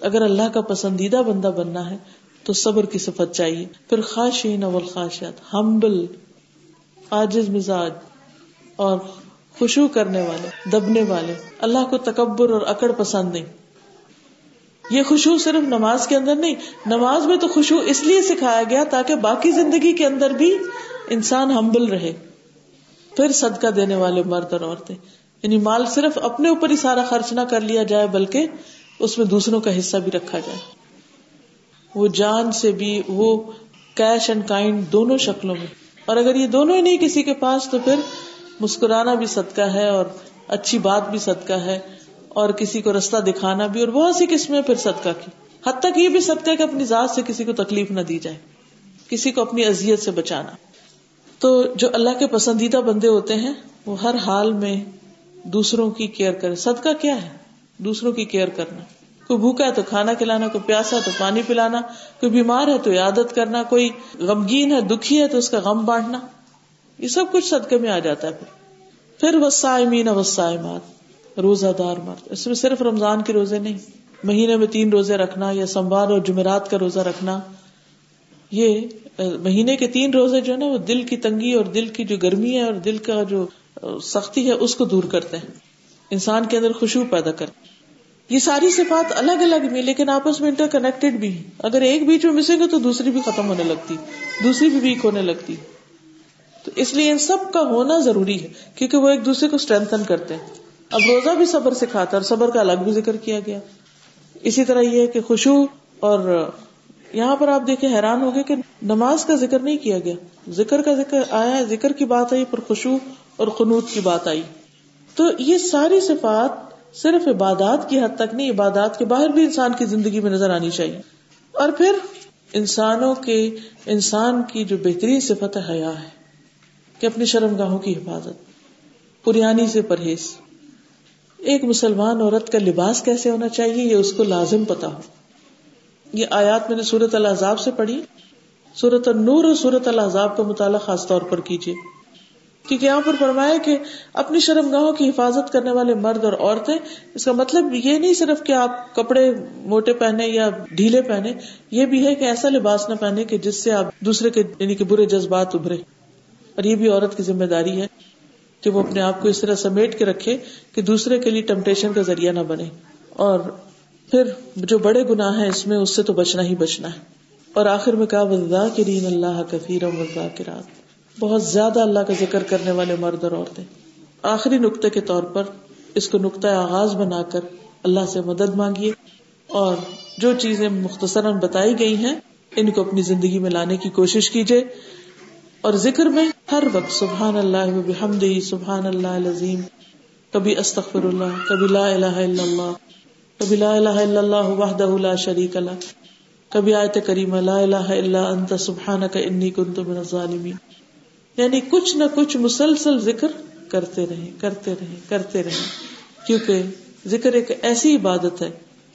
اگر اللہ کا پسندیدہ بندہ بننا ہے، تو صبر کی صفت چاہیے۔ پھر خاشین اول خاشیات ہمبل آجز مزاج اور خوشبو کرنے والے، دبنے والے۔ اللہ کو تکبر اور اکڑ پسند نہیں۔ یہ خوشبو صرف نماز کے اندر نہیں، نماز میں تو خوشبو اس لیے سکھایا گیا تاکہ باقی زندگی کے اندر بھی انسان ہمبل رہے۔ پھر صدقہ دینے والے مرد اور عورتیں۔ یعنی مال صرف اپنے اوپر ہی سارا خرچ نہ کر لیا جائے، بلکہ اس میں دوسروں کا حصہ بھی رکھا جائے۔ وہ جان سے بھی، وہ کیش اینڈ کائنڈ دونوں شکلوں میں۔ اور اگر یہ دونوں ہی نہیں کسی کے پاس، تو پھر مسکرانا بھی صدقہ ہے اور اچھی بات بھی صدقہ ہے۔ اور کسی کو رستہ دکھانا بھی اور بہت سی قسمیں پھر صدقہ کی۔ حد تک یہ بھی صدقہ کہ اپنی ذات سے کسی کو تکلیف نہ دی جائے، کسی کو اپنی اذیت سے بچانا۔ تو جو اللہ کے پسندیدہ بندے ہوتے ہیں، وہ ہر حال میں دوسروں کی کیئر کرے۔ صدقہ کیا ہے؟ دوسروں کی کیئر کرنا۔ کوئی بھوکا ہے تو کھانا کھلانا، کوئی پیاسا ہے تو پانی پلانا، کوئی بیمار ہے تو عادت کرنا، کوئی غمگین ہے، دکھی ہے تو اس کا غم بانٹنا۔ یہ سب کچھ صدقے میں آ جاتا ہے پھر۔ پھر وسائمین وسائمات روزہ دار مرد۔ اس میں صرف رمضان کے روزے نہیں، مہینے میں تین روزے رکھنا یا سموار اور جمعرات کا روزہ رکھنا، یہ مہینے کے تین روزے جو ہے نا، وہ دل کی تنگی اور دل کی جو گرمی ہے اور دل کا جو سختی ہے، اس کو دور کرتے ہیں۔ انسان کے اندر خوشبو پیدا کرتے یہ ساری صفات الگ الگ بھی، لیکن آپس میں انٹر کنیکٹڈ بھی اگر ایک بیچ میں مسے گا تو دوسری بھی ختم ہونے لگتی، دوسری بھی ویک ہونے لگتی۔ تو اس لیے ان سب کا ہونا ضروری ہے، کیونکہ وہ ایک دوسرے کو اسٹرینتھن کرتے ہیں۔ اب روزہ بھی صبر سکھاتا ہے اور صبر کا الگ بھی ذکر کیا گیا۔ اسی طرح یہ کہ خوشبو اور یہاں پر آپ دیکھیں حیران ہو گئے کہ نماز کا ذکر نہیں کیا گیا۔ ذکر کا ذکر آیا، ذکر کی بات آئی، پر خوشبو اور خنوت کی بات آئی۔ تو یہ ساری صفات صرف عبادات کی حد تک نہیں، عبادات کے باہر بھی انسان کی زندگی میں نظر آنی چاہیے۔ اور پھر انسانوں کے، انسان کی جو بہترین صفت حیا ہے، کہ اپنی شرم گاہوں کی حفاظت، پریانی سے پرہیز۔ ایک مسلمان عورت کا لباس کیسے ہونا چاہیے یہ اس کو لازم پتا ہو۔ یہ آیات میں نے سورت العذاب سے پڑھی۔ سورت النور اور سورت العذاب کا مطالعہ خاص طور پر کیجیے۔ کیونکہ یہاں پر فرمایا کہ اپنی شرم گاہوں کی حفاظت کرنے والے مرد اور عورتیں، اس کا مطلب یہ نہیں صرف کہ آپ کپڑے موٹے پہنے یا ڈھیلے پہنے یہ بھی ہے کہ ایسا لباس نہ پہنے کہ جس سے آپ دوسرے کے یعنی کہ برے جذبات ابھرے۔ اور یہ بھی عورت کی ذمہ داری ہے۔ کہ وہ اپنے آپ کو اس طرح سمیٹ کے رکھے کہ دوسرے کے لیے ٹمپٹیشن کا ذریعہ نہ بنے۔ اور پھر جو بڑے گناہ ہیں اس میں اس سے تو بچنا ہی بچنا ہے۔ اور آخر میں کہا وزا کرین اللہ کفیر وزا بہت زیادہ اللہ کا ذکر کرنے والے مرد اور عورتیں۔ آخری نقطے کے طور پر اس کو نقطۂ آغاز بنا کر اللہ سے مدد مانگیے۔ اور جو چیزیں مختصراً بتائی گئی ہیں، ان کو اپنی زندگی میں لانے کی کوشش کیجیے اور ذکر میں ہر وقت سبحان اللہ بحمد سبحان اللہ عظیم کبھی استغفر اللہ، کبھی لا الہ الا اللہ، کبھی لا الہ الا اللہ وحدہ لا شریک اللہ کبھی آیت کریم لا الہ الا انت، سبحانک انی کنت من الظالمین۔ یعنی کچھ نہ کچھ مسلسل ذکر کرتے رہیں کرتے رہیں کرتے رہیں، کیونکہ ذکر ایک ایسی عبادت ہے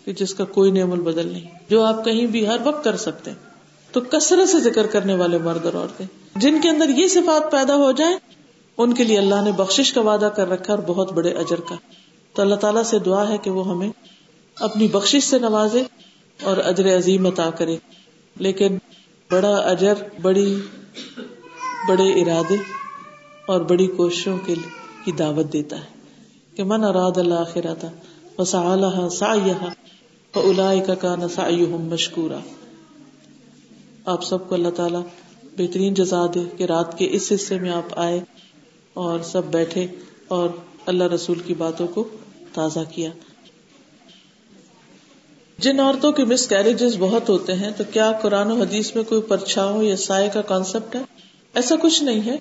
کہ جس کا کوئی نعم البدل نہیں، جو آپ کہیں بھی ہر وقت کر سکتے ہیں۔ تو کثرت سے ذکر کرنے والے مرد اور عورتیں۔ جن کے اندر یہ صفات پیدا ہو جائے ان کے لیے اللہ نے بخش کا وعدہ کر رکھا اور بہت بڑے اجر کا۔ تو اللہ تعالیٰ سے دعا ہے کہ وہ ہمیں اپنی بخش سے نوازے اور اجر عظیم عطا کرے۔ لیکن بڑا اجر، بڑی، بڑے ارادے اور بڑی کوششوں کے کی دعوت دیتا ہے کہ من اراد اللہ خراتا وسا سا کا کان سا مشکورا۔ آپ سب کو اللہ تعالیٰ بہترین جزا دے کہ رات کے اس حصے میں آپ آئے اور سب بیٹھے اور اللہ رسول کی باتوں کو تازہ کیا۔ جن عورتوں کے مس کیریجز بہت ہوتے ہیں، تو کیا قرآن و حدیث میں کوئی پرچھاؤ یا سائے کا کانسیپٹ ہے؟ ایسا کچھ نہیں ہے،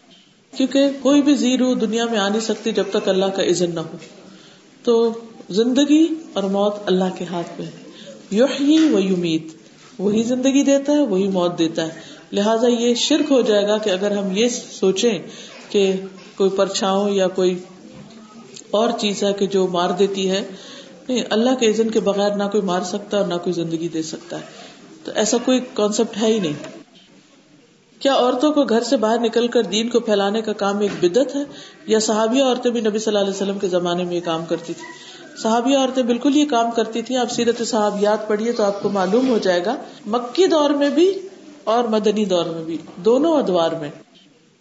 کیونکہ کوئی بھی زیرو دنیا میں آ نہیں سکتی جب تک اللہ کا عزن نہ ہو۔ تو زندگی اور موت اللہ کے ہاتھ میں ہے۔ یحیی و یمید وہی زندگی دیتا ہے، وہی موت دیتا ہے۔ لہٰذا یہ شرک ہو جائے گا کہ اگر ہم یہ سوچیں کہ کوئی پرچھاؤں یا کوئی اور چیز ہے کہ جو مار دیتی ہے، نہیں، اللہ کے عزن کے بغیر نہ کوئی مار سکتا اور نہ کوئی زندگی دے سکتا ہے۔ تو ایسا کوئی کانسیپٹ ہے ہی نہیں۔ کیا عورتوں کو گھر سے باہر نکل کر دین کو پھیلانے کا کام ایک بدت ہے؟ یا صحابیہ عورتیں بھی نبی صلی اللہ علیہ وسلم کے زمانے میں یہ کام کرتی تھی صحابیہ عورتیں بالکل یہ کام کرتی تھیں، آپ سیرت صحابیات پڑھیے تو آپ کو معلوم ہو جائے گا۔ مکی دور میں بھی اور مدنی دور میں بھی، دونوں ادوار میں۔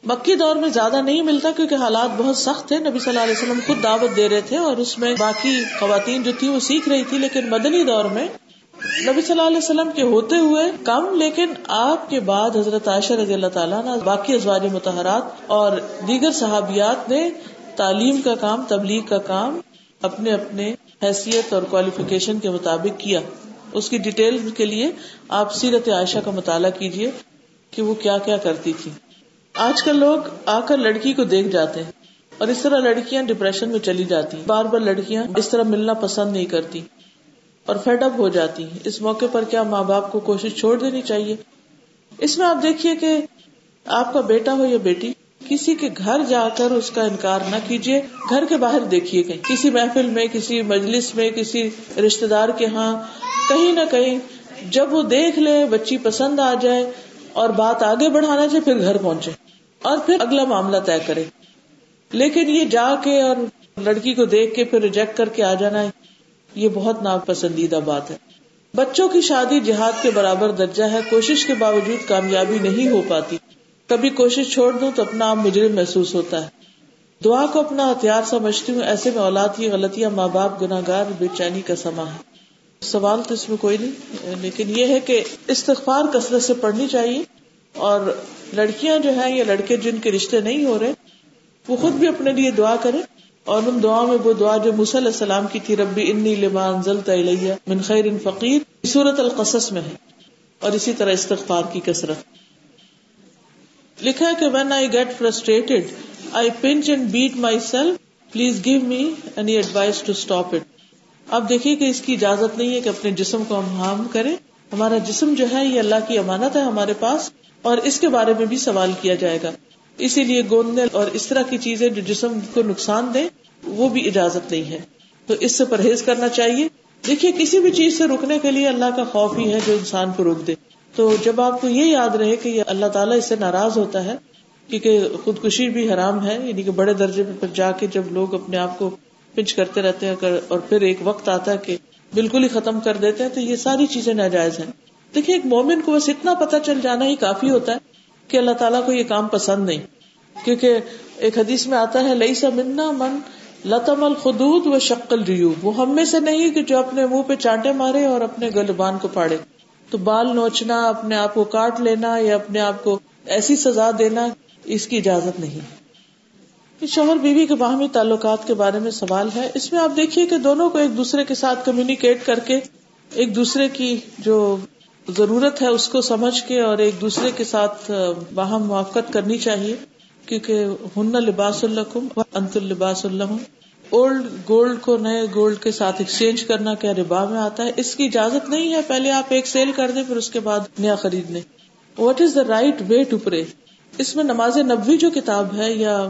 مکی دور میں زیادہ نہیں ملتا کیونکہ حالات بہت سخت تھے۔ نبی صلی اللہ علیہ وسلم خود دعوت دے رہے تھے اور اس میں باقی خواتین جو تھی وہ سیکھ رہی تھی لیکن مدنی دور میں نبی صلی اللہ علیہ وسلم کے ہوتے ہوئے کم، لیکن آپ کے بعد حضرت عائشہ رضی اللہ تعالیٰ نے باقی ازواج متحرات اور دیگر صحابیات نے تعلیم کا کام، تبلیغ کا کام اپنے اپنے حیثیت اور کوالیفیکیشن کے مطابق کیا۔ اس کی ڈیٹیل کے لیے آپ سیرت عائشہ کا مطالعہ کیجیے کہ وہ کیا کیا کرتی تھی۔ آج کل لوگ آ کر لڑکی کو دیکھ جاتے ہیں اور اس طرح لڑکیاں ڈپریشن میں چلی جاتی ہیں۔ بار بار لڑکیاں اس طرح ملنا پسند نہیں کرتی اور فیڈ اپ ہو جاتی ہیں۔ اس موقع پر کیا ماں باپ کو کوشش چھوڑ دینی چاہیے؟ اس میں آپ دیکھیے کہ آپ کا بیٹا ہو یا بیٹی کسی کے گھر جا کر اس کا انکار نہ کیجیے گھر کے باہر دیکھیے گئے کسی محفل میں، کسی مجلس میں، کسی رشتے دار کے ہاں۔ کہیں نہ کہیں جب وہ دیکھ لے، بچی پسند آ جائے اور بات آگے بڑھانا چاہے، پھر گھر پہنچے اور پھر اگلا معاملہ طے کرے۔ لیکن یہ جا کے اور لڑکی کو دیکھ کے پھر ریجیکٹ کر کے آ جانا یہ بہت ناپسندیدہ بات ہے۔ بچوں کی شادی جہاد کے برابر درجہ ہے، کوشش کے باوجود کامیابی نہیں ہو پاتی۔ کبھی کوشش چھوڑ دوں تو اپنا آپ مجرم محسوس ہوتا ہے۔ دعا کو اپنا ہتھیار سمجھتی ہوں، ایسے میں اولاد کی غلطیاں ماں باپ گناگار بے چینی کا سما ہے۔ سوال تو اس میں کوئی نہیں، لیکن یہ ہے کہ استغفار کثرت سے پڑھنی چاہیے۔ اور لڑکیاں جو ہیں یا لڑکے جن کے رشتے نہیں ہو رہے، وہ خود بھی اپنے لیے دعا کرے اور ان دعا میں وہ دعا جو علیہ السلام کی تھی، ربی انی لمان من خیر فقیر صورت القصص میں ہے۔ اور اسی طرح استغفار کی کثرت۔ لکھا ہے کہ when I get frustrated I punch and beat myself please give me any advice to stop it آپ دیکھیے کہ اس کی اجازت نہیں ہے کہ اپنے جسم کو ہم ہارم کریں. ہمارا جسم جو ہے یہ اللہ کی امانت ہے ہمارے پاس اور اس کے بارے میں بھی سوال کیا جائے گا. اسی لیے گوندنے اور اس طرح کی چیزیں جو جسم کو نقصان دے وہ بھی اجازت نہیں ہے. تو اس سے پرہیز کرنا چاہیے. دیکھیے کسی بھی چیز سے رکنے کے لیے اللہ کا خوف ہی ہے جو انسان کو روک دے. تو جب آپ کو یہ یاد رہے کہ اللہ تعالیٰ اس سے ناراض ہوتا ہے، کیونکہ خودکشی بھی حرام ہے یعنی کہ بڑے درجے پہ جا کے جب لوگ اپنے آپ کو پنچ کرتے رہتے ہیں اور پھر ایک وقت آتا ہے کہ بالکل ہی ختم کر دیتے ہیں، تو یہ ساری چیزیں ناجائز ہیں۔ دیکھیے، ایک مومن کو بس اتنا پتا چل جانا ہی کافی ہوتا ہے کہ اللہ تعالیٰ کو یہ کام پسند نہیں۔ کیونکہ ایک حدیث میں آتا ہے لئی سا منا من لتم الخدود و شکل ریو وہ ہم میں سے نہیں کہ جو اپنے منہ پہ چانٹے مارے اور اپنے گلبان کو پاڑے تو بال نوچنا، اپنے آپ کو کاٹ لینا یا اپنے آپ کو ایسی سزا دینا، اس کی اجازت نہیں۔ شوہر بیوی کے باہمی تعلقات کے بارے میں سوال ہے۔ اس میں آپ دیکھیے کہ دونوں کو ایک دوسرے کے ساتھ کمیونیکیٹ کر کے، ایک دوسرے کی جو ضرورت ہے، اس کو سمجھ کے اور ایک دوسرے کے ساتھ باہم موافقت کرنی چاہیے۔ کیونکہ ہن لباس اللہ انت الباس اللہ اولڈ گولڈ کو نئے گولڈ کے ساتھ ایکسچینج کرنا کیا ربا میں آتا ہے؟ اس کی اجازت نہیں ہے۔ پہلے آپ ایک سیل کر دیں، پھر اس کے بعد نیا خرید لیں what is the right way to pray اس میں نماز نبوی جو کتاب ہے یا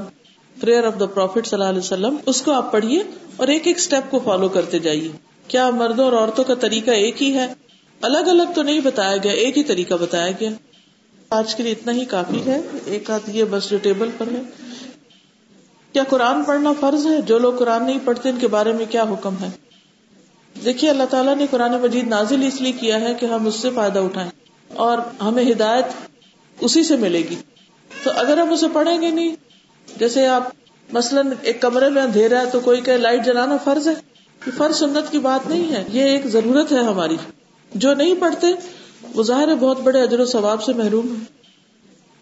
پریئر آف دا پروفیٹ صلی اللہ علیہ وسلم، اس کو آپ پڑھیے اور ایک ایک اسٹیپ کو فالو کرتے جائیے۔ کیا مردوں اور عورتوں کا طریقہ ایک ہی ہے؟ الگ الگ تو نہیں بتایا گیا، ایک ہی طریقہ بتایا گیا۔ آج کے لیے اتنا ہی کافی ہے۔ ایک آدھ یہ بس جو ٹیبل پر ہے۔ کیا قرآن پڑھنا فرض ہے؟ جو لوگ قرآن نہیں پڑھتے، ان کے بارے میں کیا حکم ہے؟ دیکھیے، اللہ تعالیٰ نے قرآن مجید نازل اس لیے کیا ہے کہ ہم اس سے فائدہ اٹھائیں اور ہمیں ہدایت اسی سے ملے گی۔ تو اگر ہم اسے پڑھیں گے نہیں، جیسے آپ مثلاً ایک کمرے میں اندھیرا ہے تو کوئی کہ لائٹ جلانا فرض ہے؟ یہ فرض سنت کی بات نہیں ہے۔ یہ ایک ضرورت ہے ہماری۔ جو نہیں پڑھتے، وہ ظاہر ہے بہت بڑے اجر و ثواب سے محروم ہے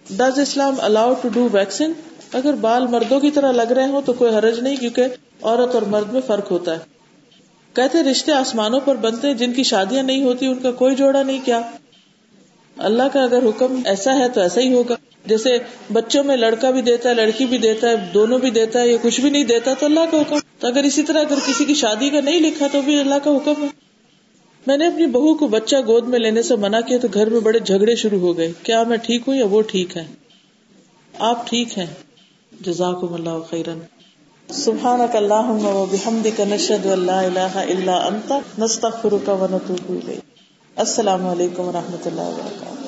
does Islam allow to do vaccine اگر بال مردوں کی طرح لگ رہے ہوں تو کوئی حرج نہیں، کیونکہ عورت اور مرد میں فرق ہوتا ہے۔ کہتے رشتے آسمانوں پر بنتے ہیں، جن کی شادیاں نہیں ہوتی، ان کا کوئی جوڑا نہیں، کیا؟ اللہ کا اگر حکم ایسا ہے تو ایسا ہی ہوگا۔ جیسے بچوں میں لڑکا بھی دیتا ہے، لڑکی بھی دیتا ہے، دونوں بھی دیتا ہے، یا کچھ بھی نہیں دیتا، تو اللہ کا حکم۔ تو اگر اسی طرح اگر کسی کی شادی کا نہیں لکھا تو بھی اللہ کا حکم ہے۔ میں نے اپنی بہو کو بچہ گود میں لینے سے منع کیا تو گھر میں بڑے جھگڑے شروع ہو گئے۔ کیا میں ٹھیک ہوں یا وہ ٹھیک ہے؟ آپ ٹھیک ہیں۔ جزاک اللہ خیرن. سبحان کا اللہ بحمدک نشد لا الہ الا انت، نستغفرک و نتوب الیک. السلام علیکم و رحمۃ اللہ وبرکاتہ